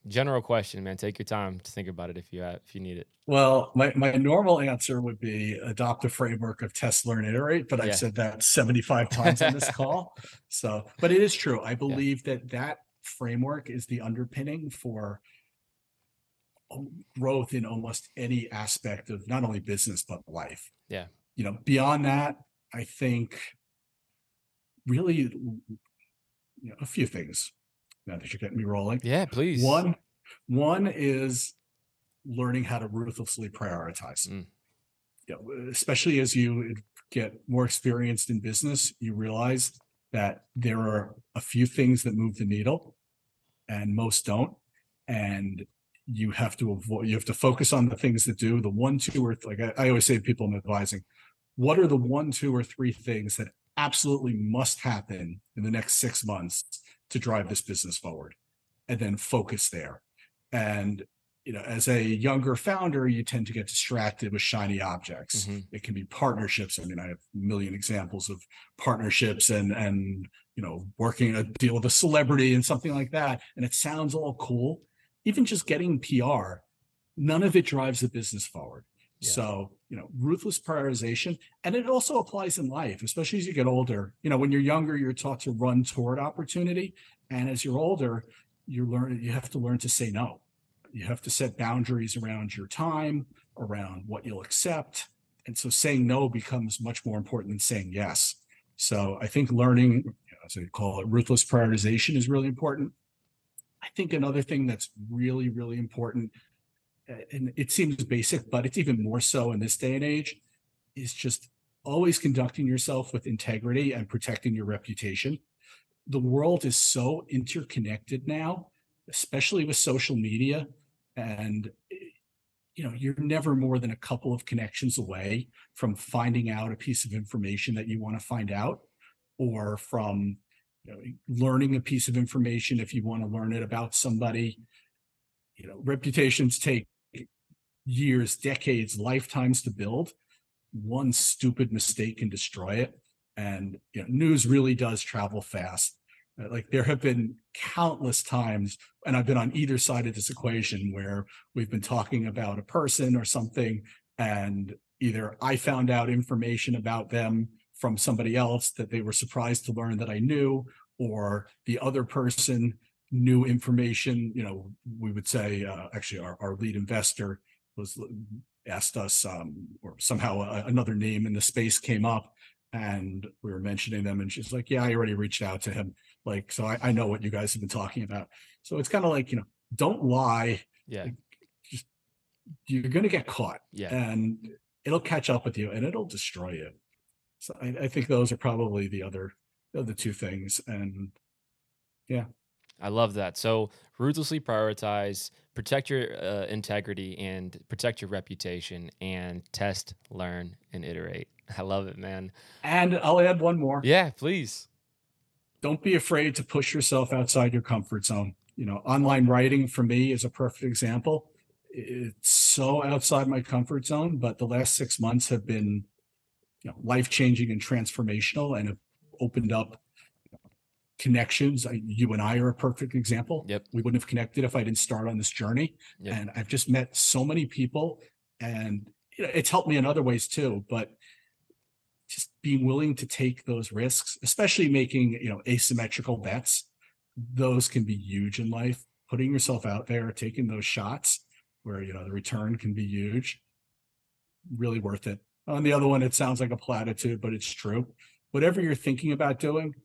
General question man. Take your time to think about it if you have, if you need it. Well my, my normal answer would be adopt a framework of test learn iterate but i've yeah. said that 75 times on this call. So but it is true. I believe yeah. that that framework is the underpinning for growth in almost any aspect of not only business but life. Yeah. You know, beyond that, I think really you know, a few things. Now that you're getting me rolling. Yeah, please. One, one is learning how to ruthlessly prioritize. Mm. You know, especially as you get more experienced in business, you realize that there are a few things that move the needle and most don't. And you have to avoid you have to focus on the things that do the one two or like I, I always say to people I'm advising what are the one two or three things that absolutely must happen in the next six months to drive this business forward? And then focus there. And you know as a younger founder you tend to get distracted with shiny objects. Mm-hmm. it can be partnerships. I mean i have a million examples of partnerships and and you know working a deal with a celebrity and something like that and it sounds all cool even just getting PR, none of it drives the business forward. Yeah. So, you know, ruthless prioritization. And it also applies in life, especially as you get older. You know, when you're younger, you're taught to run toward opportunity. And as you're older, you learn you have to learn to say no. You have to set boundaries around your time, around what you'll accept. And so saying no becomes much more important than saying yes. So I think learning, as I call it, ruthless prioritization is really important. I think another thing that's really, really important, and it seems basic, but it's even more so in this day and age, is just always conducting yourself with integrity and protecting your reputation. The world is so interconnected now, especially with social media. And you know, you're never more than a couple of connections away from finding out a piece of information that you want to find out or from you know, learning a piece of information if you want to learn it about somebody. You know, reputations take years, decades, lifetimes to build. One stupid mistake can destroy it. And you know, news really does travel fast. Uh, like there have been countless times, and I've been on either side of this equation where we've been talking about a person or something, and either I found out information about them from somebody else that they were surprised to learn that I knew, or the other person knew information. You know, we would say, uh, actually, our, our lead investor was asked us, um, or somehow a, another name in the space came up, and we were mentioning them, and she's like, "Yeah, I already reached out to him." Like, so I, I know what you guys have been talking about. So it's kind of like you know, don't lie. Yeah. Like, just you're gonna get caught. Yeah. And it'll catch up with you, and it'll destroy you. So I, I think those are probably the other the other two things. And yeah. I love that. So ruthlessly prioritize, protect your uh, integrity and protect your reputation and test, learn, and iterate. I love it, man. And I'll add one more. Yeah, please. Don't be afraid to push yourself outside your comfort zone. You know, online writing for me is a perfect example. It's so outside my comfort zone, but the last six months have been you know, life changing and transformational and have opened up connections. I, you and I are a perfect example. Yep. We wouldn't have connected if I didn't start on this journey. Yep. And I've just met so many people and you know, it's helped me in other ways too, but just being willing to take those risks, especially making, you know, asymmetrical bets, those can be huge in life. Putting yourself out there, taking those shots where, you know, the return can be huge, really worth it. On the other one, it sounds like a platitude, but it's true. Whatever you're thinking about doing,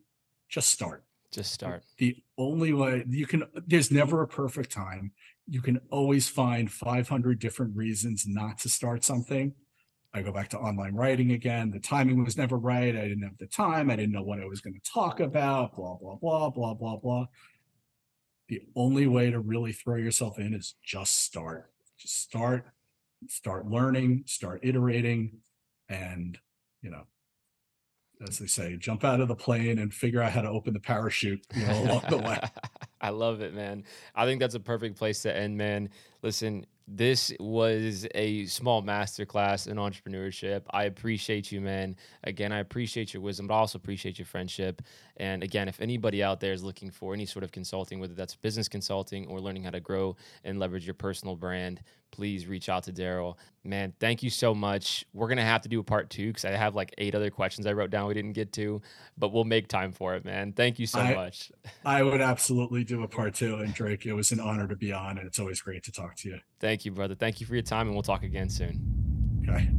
just start. Just start. The only way you can, there's never a perfect time. You can always find 500 different reasons not to start something. I go back to online writing again. The timing was never right. I didn't have the time. I didn't know what I was going to talk about, blah, blah, blah, blah, blah, blah. The only way to really throw yourself in is just start. Just start, start learning, start iterating, and you know as they say jump out of the plane and figure out how to open the parachute you know along the way. I love it man. I think that's a perfect place to end man Listen, this was a small masterclass in entrepreneurship. I appreciate you, man. Again, I appreciate your wisdom, but I also appreciate your friendship. And again, if anybody out there is looking for any sort of consulting, whether that's business consulting or learning how to grow and leverage your personal brand, please reach out to Darrell. Man, thank you so much. We're gonna have to do a part two because I have like eight other questions I wrote down we didn't get to, but we'll make time for it, man. Thank you so I, much. I would absolutely do a part two. And Drake, it was an honor to be on, and it's always great to talk to you. Thank you, brother. Thank you for your time, and we'll talk again soon. Okay.